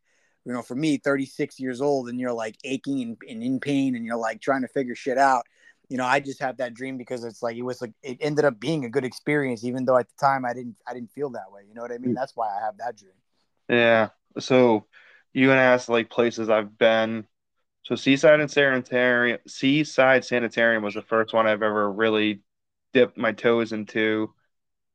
you know, for me, 36 years old, and you're like aching and, and in pain, and you're like trying to figure shit out. You know, I just have that dream because it's like it was like it ended up being a good experience, even though at the time I didn't I didn't feel that way. You know what I mean? That's why I have that dream. Yeah. So you gonna ask like places I've been. So Seaside and Sanitarium, Seaside Sanitarium was the first one I've ever really dipped my toes into.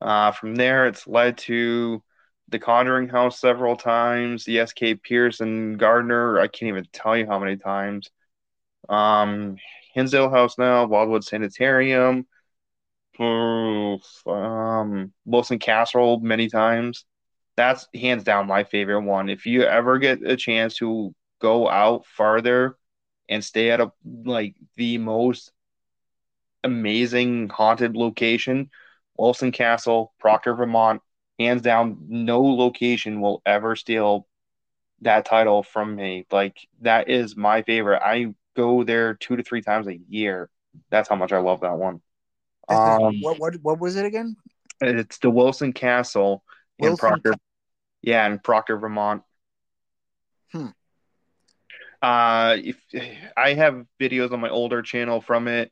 Uh, from there, it's led to the Conjuring House several times, the S.K. Pierce in Gardner. I can't even tell you how many times. Um, Hinsdale House now, Wildwood Sanitarium. Um, Wilson Castle many times that's hands down my favorite one. If you ever get a chance to go out farther and stay at a like the most amazing haunted location, Wilson Castle, Proctor, Vermont, hands down, no location will ever steal that title from me. Like that is my favorite. I go there two to three times a year. That's how much I love that one. Um, what what what was it again? it's the Wilson Castle in Wilson Proctor. Yeah, in Proctor, Vermont. Hmm. Uh, if I have videos on my older channel from it.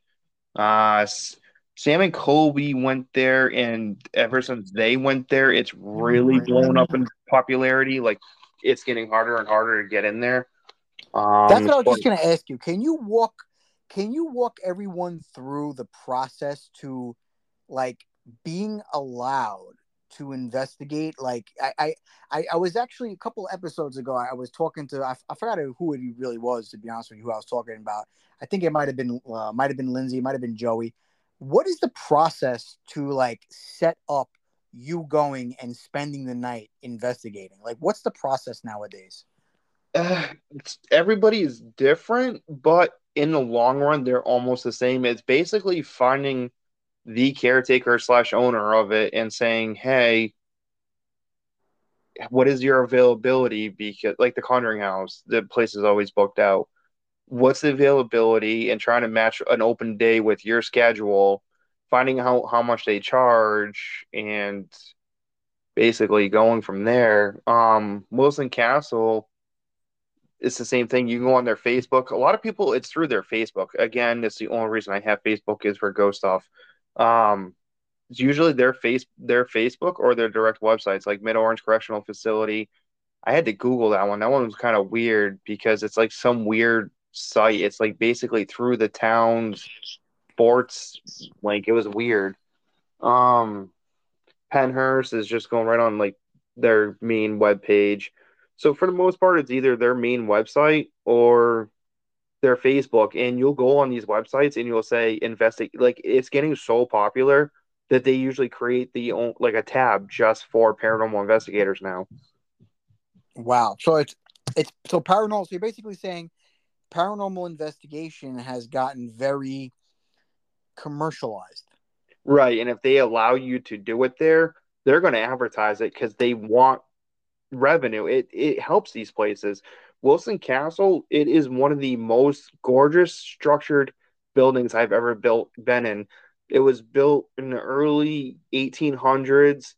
Uh, Sam and Colby went there, and ever since they went there, it's really blown up in popularity. Like it's getting harder and harder to get in there. Um, That's what I was but- just going to ask you. Can you walk? Can you walk everyone through the process to, like, being allowed to investigate? Like, I, I, I, I was actually a couple episodes ago. I was talking to. I, I forgot who it really was. To be honest with you, who I was talking about. I think it might have been, uh, might have been Lindsay, might have been Joey. What is the process to like set up you going and spending the night investigating? Like, what's the process nowadays? Uh, [SIGHS] everybody is different, but in the long run, they're almost the same. It's basically finding the caretaker slash owner of it and saying, "Hey, what is your availability?" Because like the Conjuring House, the place is always booked out. What's the availability? And trying to match an open day with your schedule, finding how how much they charge, and basically going from there. Um, Wilson Castle it's the same thing. You can go on their Facebook. A lot of people, it's through their Facebook. Again, it's the only reason I have Facebook is for ghost stuff. Um, it's usually their face, their Facebook or their direct websites, like Mid Orange Correctional Facility. I had to Google that one. That one was kind of weird because it's like some weird site. It's like basically through the town's sports. Like it was weird. Um, Pennhurst is just going right on like their main web page. So for the most part, it's either their main website or their Facebook, and you'll go on these websites and you'll say investigate. Like it's getting so popular that they usually create the own, like a tab just for paranormal investigators now. Wow. So it's it's so paranormal. So you're basically saying paranormal investigation has gotten very commercialized. Right, and if they allow you to do it there, they're going to advertise it because they want revenue. It it helps these places. Wilson Castle, it is one of the most gorgeous structured buildings I've ever built been in. It was built in the early 1800s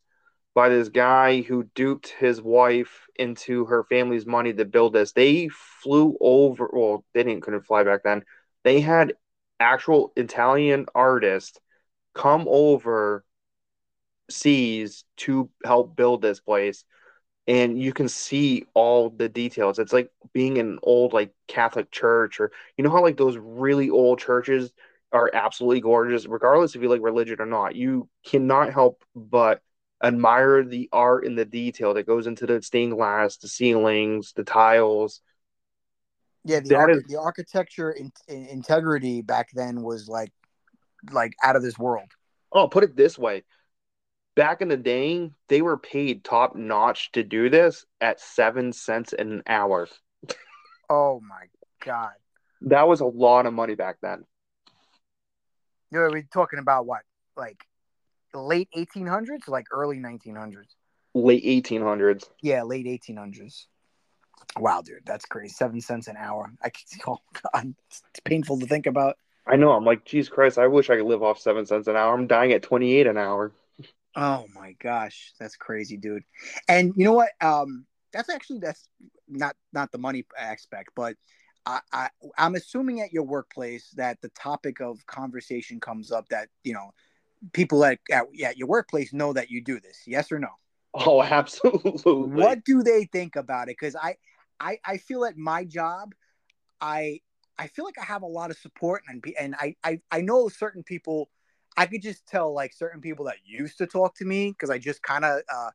by this guy who duped his wife into her family's money to build this. They flew over. Well, they didn't couldn't fly back then. They had actual Italian artists come over seas to help build this place and you can see all the details it's like being in an old like catholic church or you know how like those really old churches are absolutely gorgeous regardless if you like religion or not you cannot help but admire the art and the detail that goes into the stained glass the ceilings the tiles Yeah, the, arch- is- the architecture in, in- integrity back then was like like out of this world. Oh, put it this way. Back in the day, they were paid top notch to do this at seven cents an hour. Oh my god. That was a lot of money back then. You know, we're talking about what? Like late 1800s, like early 1900s. Late 1800s. Yeah, late 1800s. Wow, dude, that's crazy. Seven cents an hour. I can, [LAUGHS] oh god, it's painful to think about. I know. I'm like, Jesus Christ, I wish I could live off seven cents an hour. I'm dying at 28 an hour. Oh my gosh, that's crazy, dude. And you know what? Um, that's actually that's not not the money aspect, but I, I I'm assuming at your workplace that the topic of conversation comes up that you know people at at, at your workplace know that you do this. Yes or no? Oh, [LAUGHS] absolutely. What do they think about it? Because I, I I feel at my job, I I feel like I have a lot of support and and I I, I know certain people. I could just tell like certain people that used to talk to me because I just kind of uh,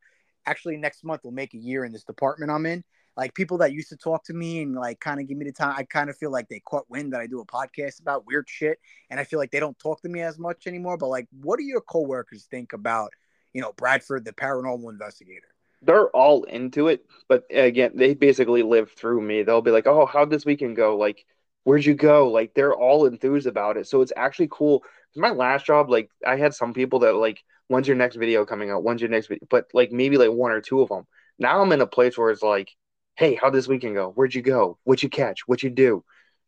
actually next month will make a year in this department I'm in. Like people that used to talk to me and like kind of give me the time. I kind of feel like they caught wind that I do a podcast about weird shit, and I feel like they don't talk to me as much anymore. But like, what do your coworkers think about you know Bradford, the paranormal investigator? They're all into it, but again, they basically live through me. They'll be like, "Oh, how'd this weekend go? Like, where'd you go?" Like, they're all enthused about it. So it's actually cool. My last job, like, I had some people that like, "When's your next video coming out? When's your next video?" But like, maybe like one or two of them. Now I'm in a place where it's like, "Hey, how'd this weekend go? Where'd you go? What you catch? What you do?"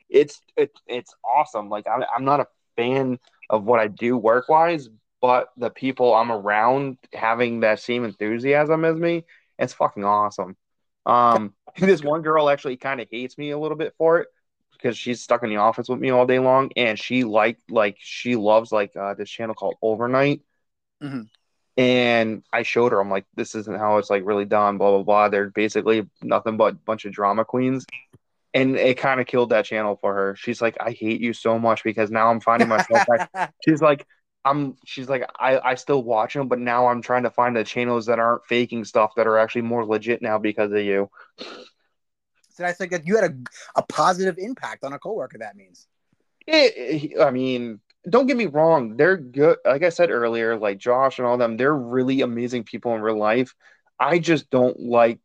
It's it, it's awesome. Like, I'm I'm not a fan of what I do work wise, but the people I'm around having that same enthusiasm as me, it's fucking awesome. Um, [LAUGHS] this one girl actually kind of hates me a little bit for it because she's stuck in the office with me all day long, and she like like she loves like uh, this channel called Overnight. Mhm. And I showed her, I'm like, this isn't how it's like really done, blah blah blah. They're basically nothing but a bunch of drama queens. And it kind of killed that channel for her. She's like, I hate you so much because now I'm finding myself like, [LAUGHS] she's like i'm she's like i i still watch them but now i'm trying to find the channels that aren't faking stuff that are actually more legit now because of you That's like that you had a, a positive impact on a coworker. That means. it, i mean don't get me wrong they're good like i said earlier like josh and all them they're really amazing people in real life i just don't like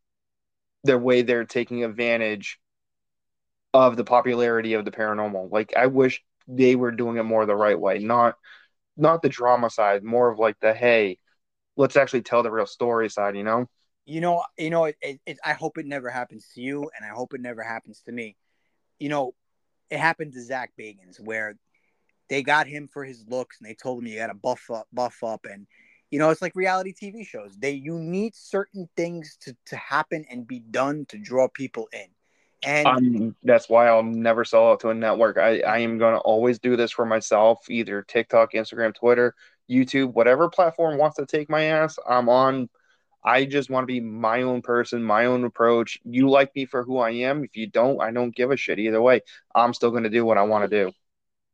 the way they're taking advantage of the popularity of the paranormal like i wish they were doing it more the right way not not the drama side more of like the hey let's actually tell the real story side you know You know, you know. It, it, it, I hope it never happens to you, and I hope it never happens to me. You know, it happened to Zak Bagans where they got him for his looks, and they told him you got to buff up, buff up, and you know, it's like reality TV shows. They you need certain things to to happen and be done to draw people in, and Um, that's why I'll never sell out to a network. I, I am going to always do this for myself, either TikTok, Instagram, Twitter, YouTube, whatever platform wants to take my ass, I'm on. I just want to be my own person, my own approach. You like me for who I am. If you don't, I don't give a shit either way. I'm still going to do what I want to do.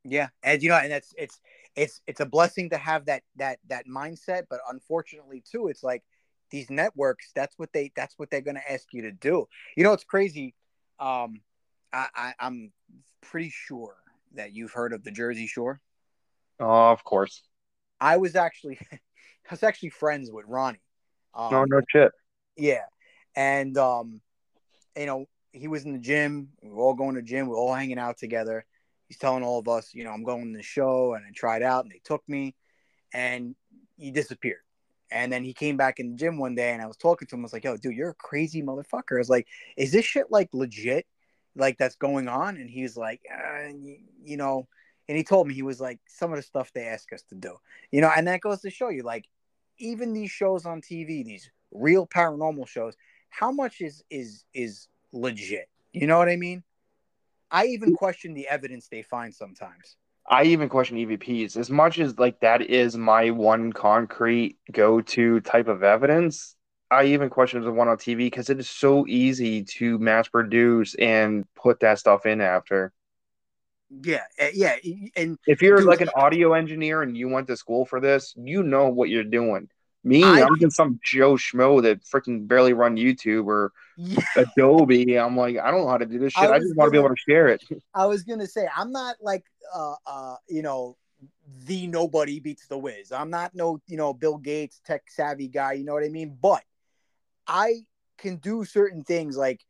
Yeah, and you know, and that's it's it's it's a blessing to have that that that mindset, but unfortunately too, it's like these networks. That's what they that's what they're going to ask you to do. You know, it's crazy. Um, I, I I'm pretty sure that you've heard of the Jersey Shore. Oh, of course. I was actually [LAUGHS] I was actually friends with Ronnie. Um, No, no shit. Yeah, and um, you know, he was in the gym. We were all going to the gym. We were all hanging out together. He's telling all of us, you know, I'm going to the show, and I tried out, and they took me, and he disappeared. And then he came back in the gym one day, and I was talking to him. I was like, "Yo, dude, you're a crazy motherfucker." I was like, "Is this shit like legit? Like that's going on?" And he's like, uh, you, "You know," and he told me he was like, "Some of the stuff they ask us to do, you know," and that goes to show you, like, even these shows on TV, these real paranormal shows, how much is is is legit? You know what I mean? I even question the evidence they find sometimes. I even question EVPs as much as like that is my one concrete go to type of evidence. I even question the one on TV because it is so easy to mass produce and put that stuff in after. Yeah, eh, yeah, and if you're dude, like an audio engineer and you went to school for this, you know what you're doing. Me, I- I'm just some Joe Schmo that freaking barely run YouTube or yeah, [LAUGHS] Adobe. I'm like, I don't know how to do this I shit. I, was just want to be able to share it. [LAUGHS] I was gonna say I'm not like uh uh you know the nobody beats the whiz. I'm not no you know Bill Gates tech savvy guy. You know what I mean? But I can do certain things like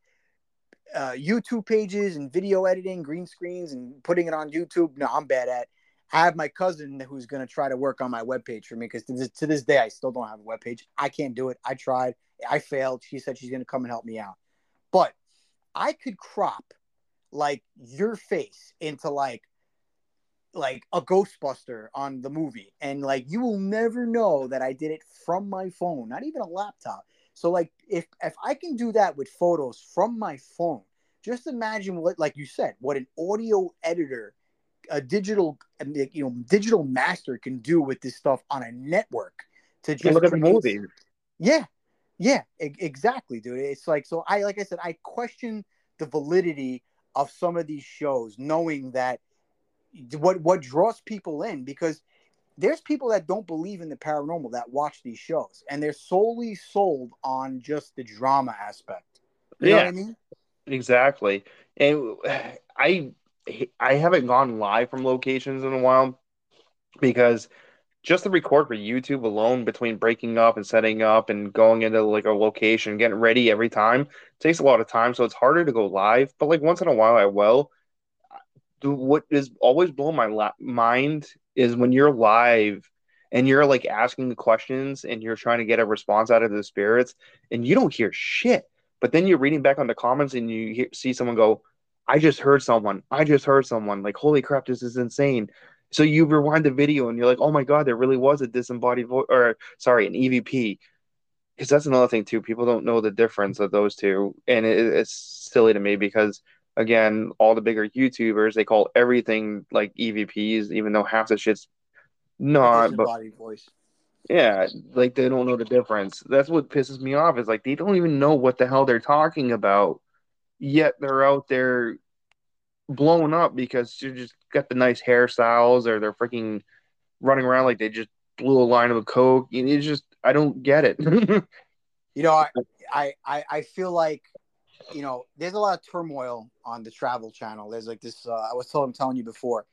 uh, YouTube pages and video editing, green screens, and putting it on YouTube. No, I'm bad at. I have my cousin who's going to try to work on my webpage for me because to this, to this day I still don't have a webpage. I can't do it. I tried. I failed. She said she's going to come and help me out. But I could crop like your face into like like a ghostbuster on the movie and like you will never know that i did it from my phone not even a laptop so like if if i can do that with photos from my phone just imagine what like you said what an audio editor a digital you know digital master can do with this stuff on a network to just look at the movie. yeah, yeah, e- exactly, dude. It's like so. I like I said, I question the validity of some of these shows, knowing that what what draws people in because there's people that don't believe in the paranormal that watch these shows, and they're solely sold on just the drama aspect. You know what Yeah. I mean? Exactly. And I I haven't gone live from locations in a while because just to record for YouTube alone between breaking up and setting up and going into like a location, getting ready every time takes a lot of time. So it's harder to go live. But like once in a while, I will. Do what is always blowing my la- mind is when you're live and you're like asking the questions and you're trying to get a response out of the spirits and you don't hear shit. But then you're reading back on the comments and you hear, see someone go, I just heard someone. I just heard someone. Like, holy crap, this is insane. So you rewind the video and you're like, oh my God, there really was a disembodied voice, or sorry, an EVP. Because that's another thing, too. People don't know the difference of those two. And it, it's silly to me because, again, all the bigger YouTubers, they call everything like EVPs, even though half the shit's not. But Disembodied voice. yeah, like they don't know the difference. That's what pisses me off. Is like they don't even know what the hell they're talking about, yet they're out there blowing up because you just got the nice hairstyles or they're freaking running around like they just blew a line of coke. You- It's just I don't get it. [LAUGHS] You know, I, I, I feel like, you know, there's a lot of turmoil on the Travel Channel. There's like this. Uh, I was I'm telling you before.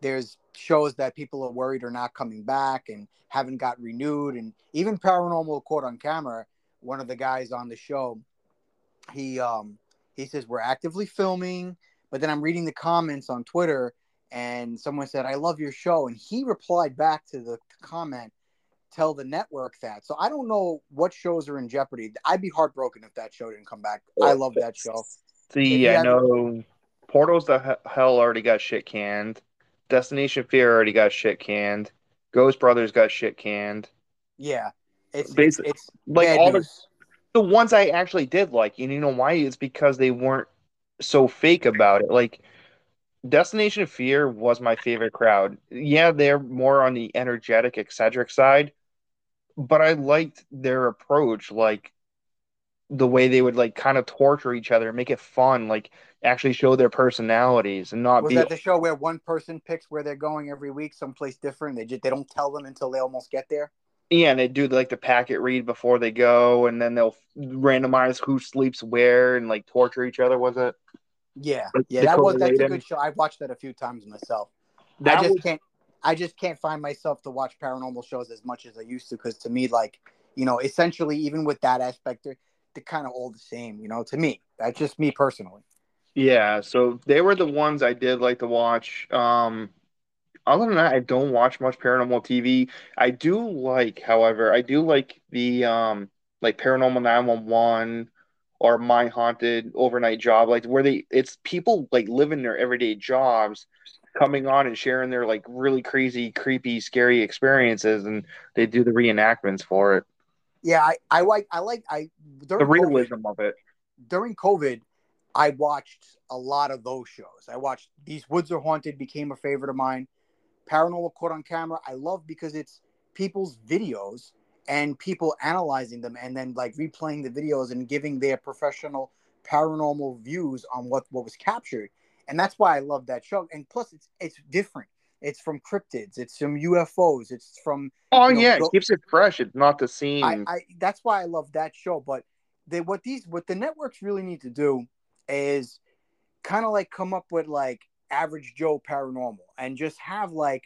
There's shows that people are worried are not coming back and haven't got renewed, and even Paranormal Caught on Camera. One of the guys on the show, he um he says we're actively filming, but then I'm reading the comments on Twitter, and someone said I love your show, and he replied back to the comment tell the network that. So I don't know what shows are in jeopardy. I'd be heartbroken if that show didn't come back. I love that show. [LAUGHS] See, I know Portals to He- Hell already got shit canned. Destination Fear already got shit canned. Ghost Brothers got shit canned. Yeah, it's it's, it's like all the the ones I actually did like, and you know why? It's because they weren't so fake about it. Like Destination Fear was my favorite crowd. Yeah, they're more on the energetic, eccentric side, but I liked their approach, like the way they would like kind of torture each other, make it fun, like actually show their personalities and not Was be that the show where one person picks where they're going every week, someplace different? They just they don't tell them until they almost get there. Yeah, and they do like the packet read before they go, and then they'll randomize who sleeps where and like torture each other. Was it? Yeah, Like yeah, that was that's a good show. I've watched that a few times myself. That I just was, can't. I just can't find myself to watch paranormal shows as much as I used to because to me, like you know, essentially, even with that aspect, they're, they're kind of all the same. You know, to me, that's just me personally. yeah. So they were the ones I did like to watch. Um, other than that, I don't watch much paranormal TV. I do like, however, I do like the um like Paranormal 911 or My Haunted Overnight Job, like where they it's people like living their everyday jobs coming on and sharing their like really crazy, creepy, scary experiences, and they do the reenactments for it. Yeah, I, I like I like I the realism COVID, of it. During COVID, I watched a lot of those shows. I watched These Woods Are Haunted became a favorite of mine. Paranormal Caught on Camera, I love because it's people's videos and people analyzing them and then like replaying the videos and giving their professional paranormal views on what what was captured and that's why i love that show. And plus it's it's different. It's from cryptids. It's from ufos it's from oh you know, yeah it keeps it fresh. It's not the same. I, I that's why i love that show. But they what these what the networks really need to do is kind of like come up with like average joe paranormal and just have like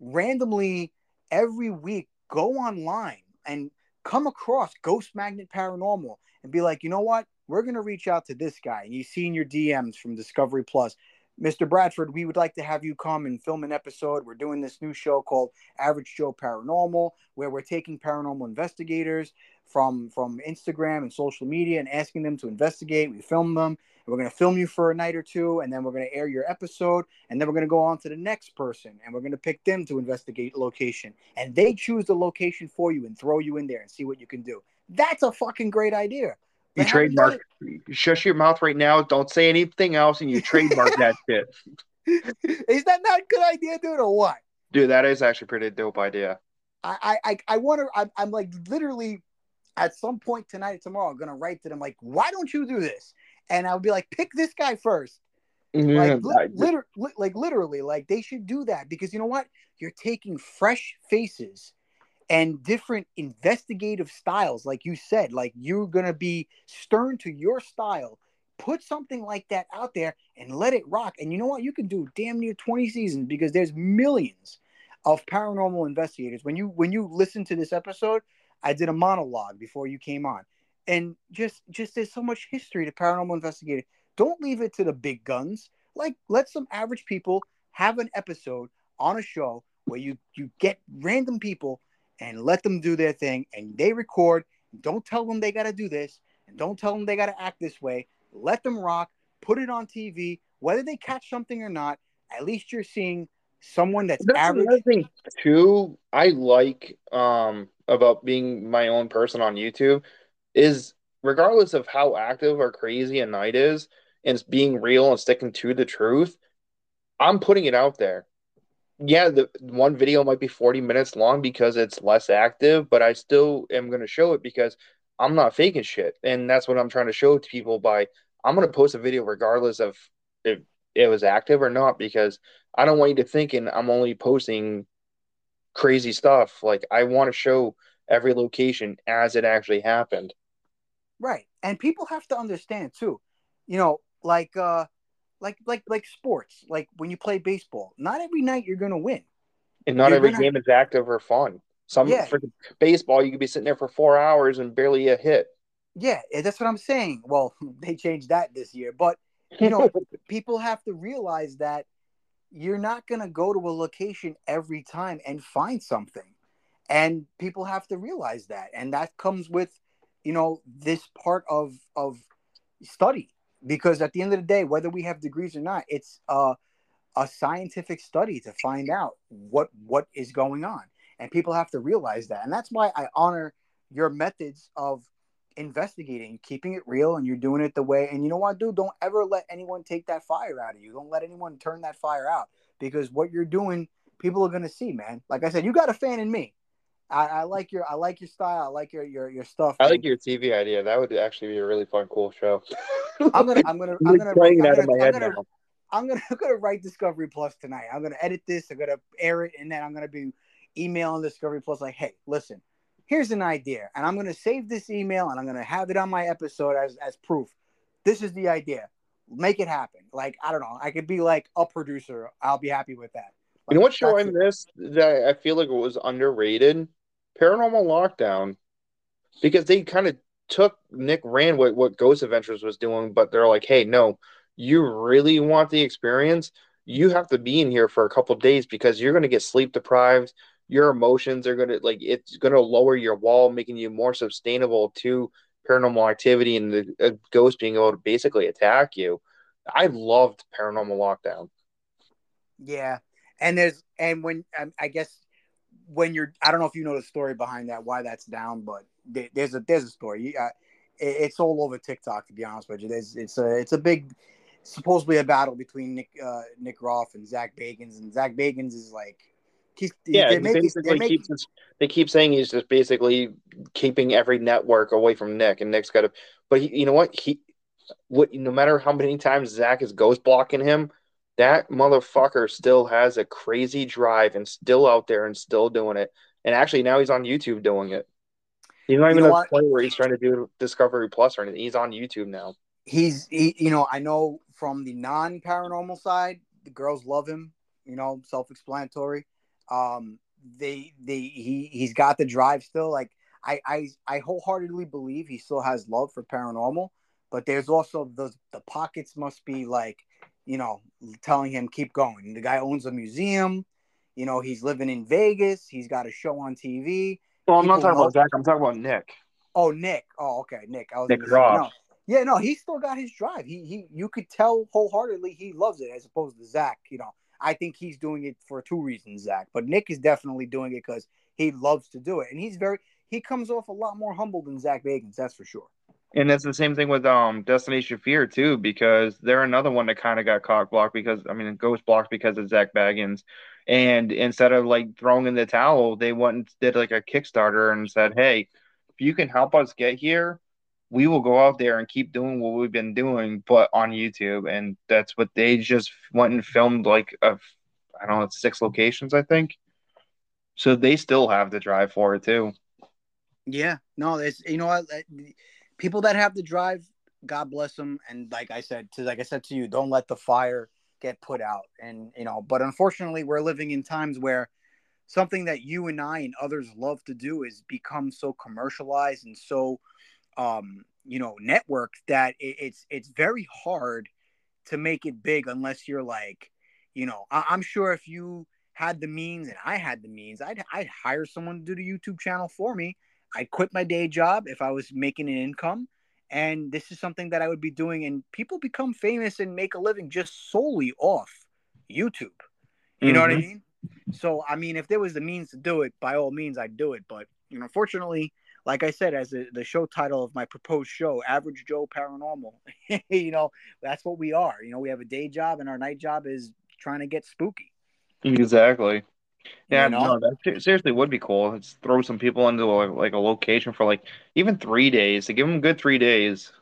randomly every week go online and come across Ghost Magnet Paranormal and be like, you know what? We're going to reach out to this guy. And you see in your DMs from Discovery Plus, Mr. Bradford, we would like to have you come and film an episode. We're doing this new show called Average Joe Paranormal, where we're taking paranormal investigators from from Instagram and social media and asking them to investigate. We film them. We're going to film you for a night or two, and then we're going to air your episode, and then we're going to go on to the next person, and we're going to pick them to investigate location, and they choose the location for you and throw you in there and see what you can do. That's a fucking great idea. You trademark. Shush your mouth right now. Don't say anything else, and you trademark that [LAUGHS] shit. Is that not a good idea, dude, or what? Dude, that is actually pretty dope idea. I I I wonder. I'm, I'm like literally at some point tonight or tomorrow, I'm gonna write to them like, why don't you do this? and I would be like, pick this guy 1st mm-hmm. Like, li- li- like literally, like they should do that because you know what? You're taking fresh faces and different investigative styles, like you said. Like you're gonna be stern to your style. Put something like that out there and let it rock. And you know what? You can do damn near 20 seasons because there's millions of paranormal investigators. When you when you listen to this episode, I did a monologue before you came on and just just there's so much history to paranormal investigators Don't leave it to the big guns. Like let some average people have an episode on a show where you you get random people and let them do their thing and they record. Don't tell them they got to do this and don't tell them they got to act this way. Let them rock. Put it on TV, whether they catch something or not. At least you're seeing someone that's, that's average. Another thing too. I like um about being my own person on YouTube is regardless of how active or crazy a night is and it's being real and sticking to the truth, I'm putting it out there. Yeah, the one video might be 40 minutes long because it's less active, but I still am going to show it because I'm not faking shit. And that's what I'm trying to show to people by I'm going to post a video regardless of if it was active or not because I don't want you to thinking I'm only posting crazy stuff. Like I want to show every location as it actually happened. Right. And people have to understand too. You know, like uh like like like sports, like when you play baseball, not every night you're gonna win. And not you're every gonna... game is active or fun. Some yeah. for baseball you could be sitting there for four hours and barely a hit. Yeah, that's what I'm saying. Well, [LAUGHS] they changed that this year, but you know, [LAUGHS] people have to realize that you're not going to go to a location every time and find something. And people have to realize that. And that comes with you know this part of of study because at the end of the day whether we have degrees or not it's a scientific study to find out what what is going on. And people have to realize that. And that's why i honor your methods of investigating keeping it real and you're doing it the way. And you know what dude? Don't ever let anyone take that fire out of you. Don't let anyone turn that fire out because what you're doing people are going to see man. Like i said you got a fan in me I, I, like your I like your style. I like your your your stuff. I like your TV idea. That would actually be a really fun, cool show. [LAUGHS] I'm gonna I'm gonna I'm gonna playing that in my head now. I'm gonna I'm gonna write Discovery Plus tonight. I'm gonna edit this. I'm gonna air it, and then I'm gonna be emailing Discovery Plus like, hey, listen, here's an idea, and I'm gonna save this email and I'm gonna have it on my episode as as proof. This is the idea. Make it happen. Like I don't know. I could be like a producer. I'll be happy with that. Like, you know what show I missed that I feel like it was underrated? Paranormal Lockdown because they kind of took Nick Rand what, what Ghost Adventures was doing, but they're like, hey, no, you really want the experience? You have to be in here for a couple days because you're going to get sleep deprived. Your emotions are going to like it's going to lower your wall, making you more sustainable to paranormal activity and the ghost being able to basically attack you. I loved Paranormal Lockdown. Yeah, and there's and when um, I guess when you're I don't know if you know the story behind that why that's down, but there's a there's a story. It's all over TikTok to be honest with you. There's it's a it's a big supposedly a battle between Nick uh, Nick Groff and Zak Bagans, and Zak Bagans is like he's yeah, he basically making, keeps his, they keep saying he's just basically keeping every network away from Nick, and Nick's got to. But he, you know what he, what no matter how many times Zak is ghost blocking him, that motherfucker still has a crazy drive and still out there and still doing it. And actually, now he's on YouTube doing it. He's not even you know a point where he's trying to do Discovery Plus or anything. He's on YouTube now. He's, he, you know, I know from the non paranormal side, the girls love him. You know, self explanatory. Um, they, they, he, he's got the drive still. Like I, I, I wholeheartedly believe he still has love for paranormal. But there's also the the pockets must be like, you know, telling him keep going. The guy owns a museum. You know, he's living in Vegas. He's got a show on TV well, I'm not talking about Zak. I'm talking about Nick. Oh, Nick. Oh, okay, Nick. I was Nick Groff. No. Yeah, no, he still got his drive. He he, you could tell wholeheartedly he loves it, as opposed to Zak. You know, I think he's doing it for two reasons, Zak. But Nick is definitely doing it because he loves to do it, and he's very he comes off a lot more humble than Zak Bagans. That's for sure. And it's the same thing with um Destination Fear too, because they're another one that kind of got cock blocked because I mean ghost blocked because of Zak Bagans. And instead of like throwing in the towel, they went and did like a Kickstarter and said, Hey, if you can help us get here, we will go out there and keep doing what we've been doing, but on YouTube. And that's what they just went and filmed like a, I don't know, six locations, I think. So they still have the drive for it too. Yeah, no, it's you know what, people that have the drive, God bless them. And like I said, to like I said to you, don't let the fire get put out. And you know, but unfortunately, we're living in times where something that you and I and others love to do is become so commercialized and so um, you know networked that it, it's it's very hard to make it big unless you're like, you know, I, I'm sure if you had the means and I had the means, I'd I'd hire someone to do the YouTube channel for me. I'd quit my day job if I was making an income and this is something that I would be doing. And people become famous and make a living just solely off YouTube. You mm-hmm. know what I mm-hmm. mean? So, I mean, if there was the means to do it, by all means, I'd do it. But you know, fortunately, like I said, as a, the show title of my proposed show, Average Joe Paranormal, [LAUGHS] you know, that's what we are. You know, we have a day job, and our night job is trying to get spooky. Exactly. Yeah, you know? no, that seriously would be cool. Let's throw some people into a, like a location for like even three days to give them good three days.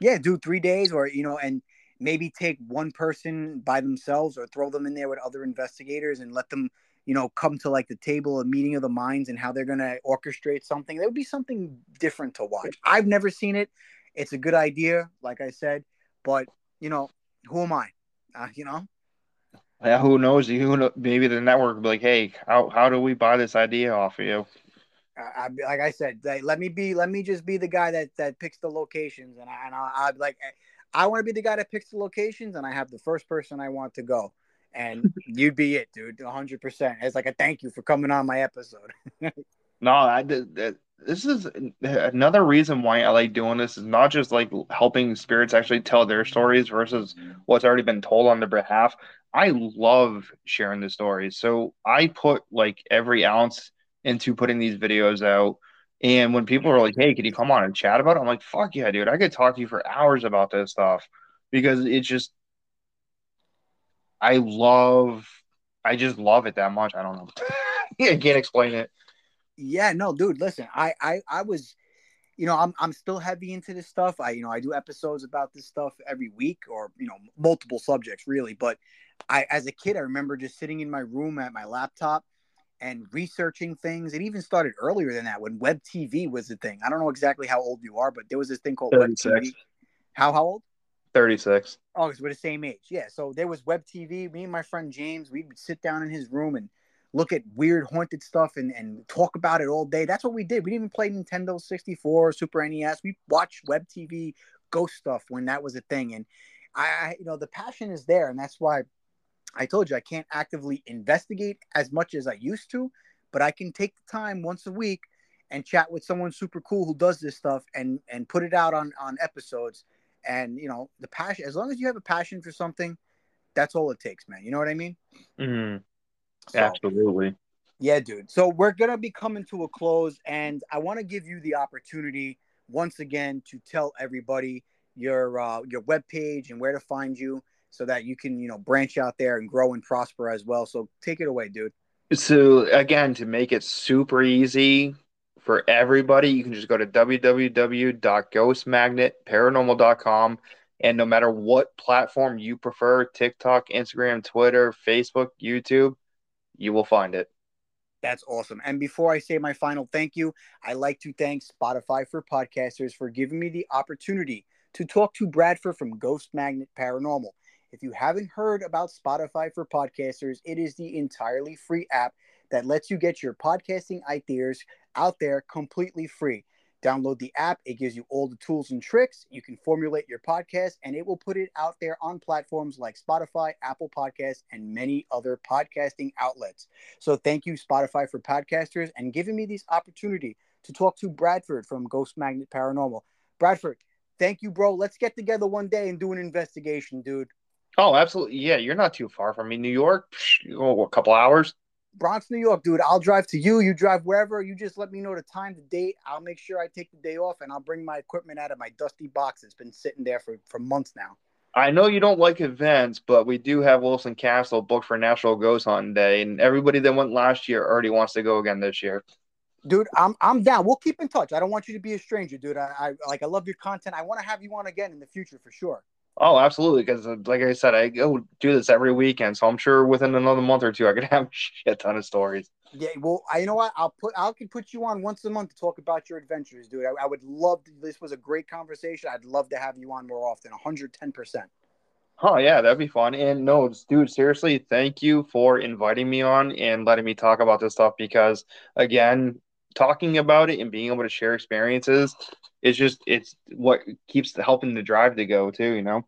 Yeah, do three days, or you know, and maybe take one person by themselves, or throw them in there with other investigators, and let them, you know, come to like the table, a meeting of the minds, and how they're gonna orchestrate something. That would be something different to watch. I've never seen it. It's a good idea, like I said, but you know, who am I? Uh, you know, yeah, who knows? Who maybe the network will be like, hey, how how do we buy this idea off of you? I, like I said, let me be, let me just be the guy that that picks the locations, and I and I, I'd like, I want to be the guy that picks the locations, and I have the first person I want to go, and [LAUGHS] you'd be it, dude, hundred percent. It's like a thank you for coming on my episode. [LAUGHS] no, I did. This is another reason why I like doing this is not just like helping spirits actually tell their stories versus what's already been told on their behalf. I love sharing the stories. So I put like every ounce into putting these videos out. And when people are like, hey, can you come on and chat about it? I'm like, fuck yeah, dude. I could talk to you for hours about this stuff because it's just, I love, I just love it that much. I don't know. [LAUGHS] I can't explain it. Yeah, no, dude, listen, I, I, I was, you know, I'm I'm still heavy into this stuff. I you know I do episodes about this stuff every week, or you know multiple subjects really. But I as a kid, I remember just sitting in my room at my laptop and researching things. It even started earlier than that when web TV was the thing. I don't know exactly how old you are, but there was this thing called 36. web TV. How how old? 36. Oh, because we're the same age. Yeah. So there was web TV. Me and my friend James, we would sit down in his room and look at weird haunted stuff and, and talk about it all day. That's what we did. We didn't even play Nintendo 64, Super NES. We watched web TV ghost stuff when that was a thing. And I, I, you know, the passion is there. And that's why I told you I can't actively investigate as much as I used to, but I can take the time once a week and chat with someone super cool who does this stuff and and put it out on on episodes. And you know, the passion as long as you have a passion for something, That's all it takes, man. You know what I mean? Mhm. So, Absolutely. Yeah, dude. So we're gonna be coming to a close, and I want to give you the opportunity once again to tell everybody your uh, your webpage and where to find you, so that you can you know branch out there and grow and prosper as well. So take it away, dude. So again, to make it super easy for everybody, you can just go to www.ghostmagnetparanormal.com and no matter what platform you prefer, TikTok, Instagram, Twitter, Facebook, YouTube, you will find it. That's awesome. And before I say my final thank you, I like to thank Spotify for podcasters for giving me the opportunity to talk to Bradford from Ghost Magnet Paranormal. If you haven't heard about Spotify for podcasters, it is the entirely free app that lets you get your podcasting ideas out there completely free. Download the app, it gives you all the tools and tricks. You can formulate your podcast, and it will put it out there on platforms like Spotify, Apple Podcasts, and many other podcasting outlets. So, thank you, Spotify for podcasters, and giving me this opportunity to talk to Bradford from Ghost Magnet Paranormal. Bradford, thank you, bro. Let's get together one day and do an investigation, dude. Oh, absolutely. Yeah, you're not too far from me. New York, psh, you a couple hours. Bronx, New York, dude. I'll drive to you. You drive wherever. You just let me know the time, the date. I'll make sure I take the day off, and I'll bring my equipment out of my dusty box. It's been sitting there for, for months now. I know you don't like events, but we do have Wilson Castle booked for National Ghost Hunting Day, and everybody that went last year already wants to go again this year. Dude, I'm I'm down. We'll keep in touch. I don't want you to be a stranger, dude. I, I like I love your content. I want to have you on again in the future for sure. Oh, absolutely. Because, uh, like I said, I go do this every weekend, so I'm sure within another month or two, I could [LAUGHS] have a shit ton of stories. Yeah, well, I, you know what? I'll put I can put you on once a month to talk about your adventures, dude. I, I would love to, this was a great conversation. I'd love to have you on more often. 110. percent Oh yeah, that'd be fun. And no, dude, seriously, thank you for inviting me on and letting me talk about this stuff because again, talking about it and being able to share experiences is just it's what keeps helping the drive to go too, you know.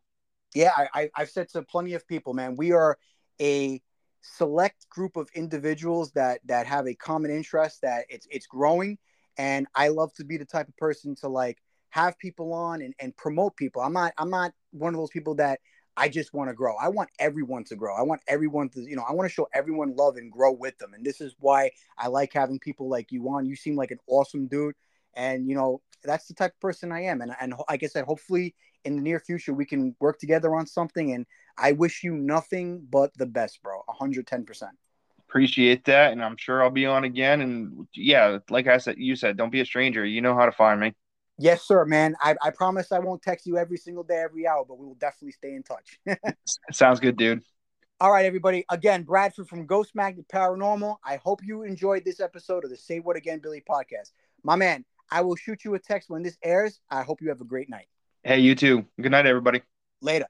Yeah, I, I I've said to plenty of people, man. We are a select group of individuals that that have a common interest that it's it's growing, and I love to be the type of person to like have people on and, and promote people. I'm not I'm not one of those people that I just want to grow. I want everyone to grow. I want everyone to, you know, I want to show everyone love and grow with them. And this is why I like having people like you on. You seem like an awesome dude. And, you know, that's the type of person I am. And, and like I said, hopefully in the near future, we can work together on something. And I wish you nothing but the best, bro. 110%. Appreciate that. And I'm sure I'll be on again. And yeah, like I said, you said, don't be a stranger. You know how to find me. Yes, sir, man. I, I promise I won't text you every single day, every hour, but we will definitely stay in touch. [LAUGHS] Sounds good, dude. All right, everybody. Again, Bradford from Ghost Magnet Paranormal. I hope you enjoyed this episode of the Say What Again Billy podcast. My man, I will shoot you a text when this airs. I hope you have a great night. Hey, you too. Good night, everybody. Later.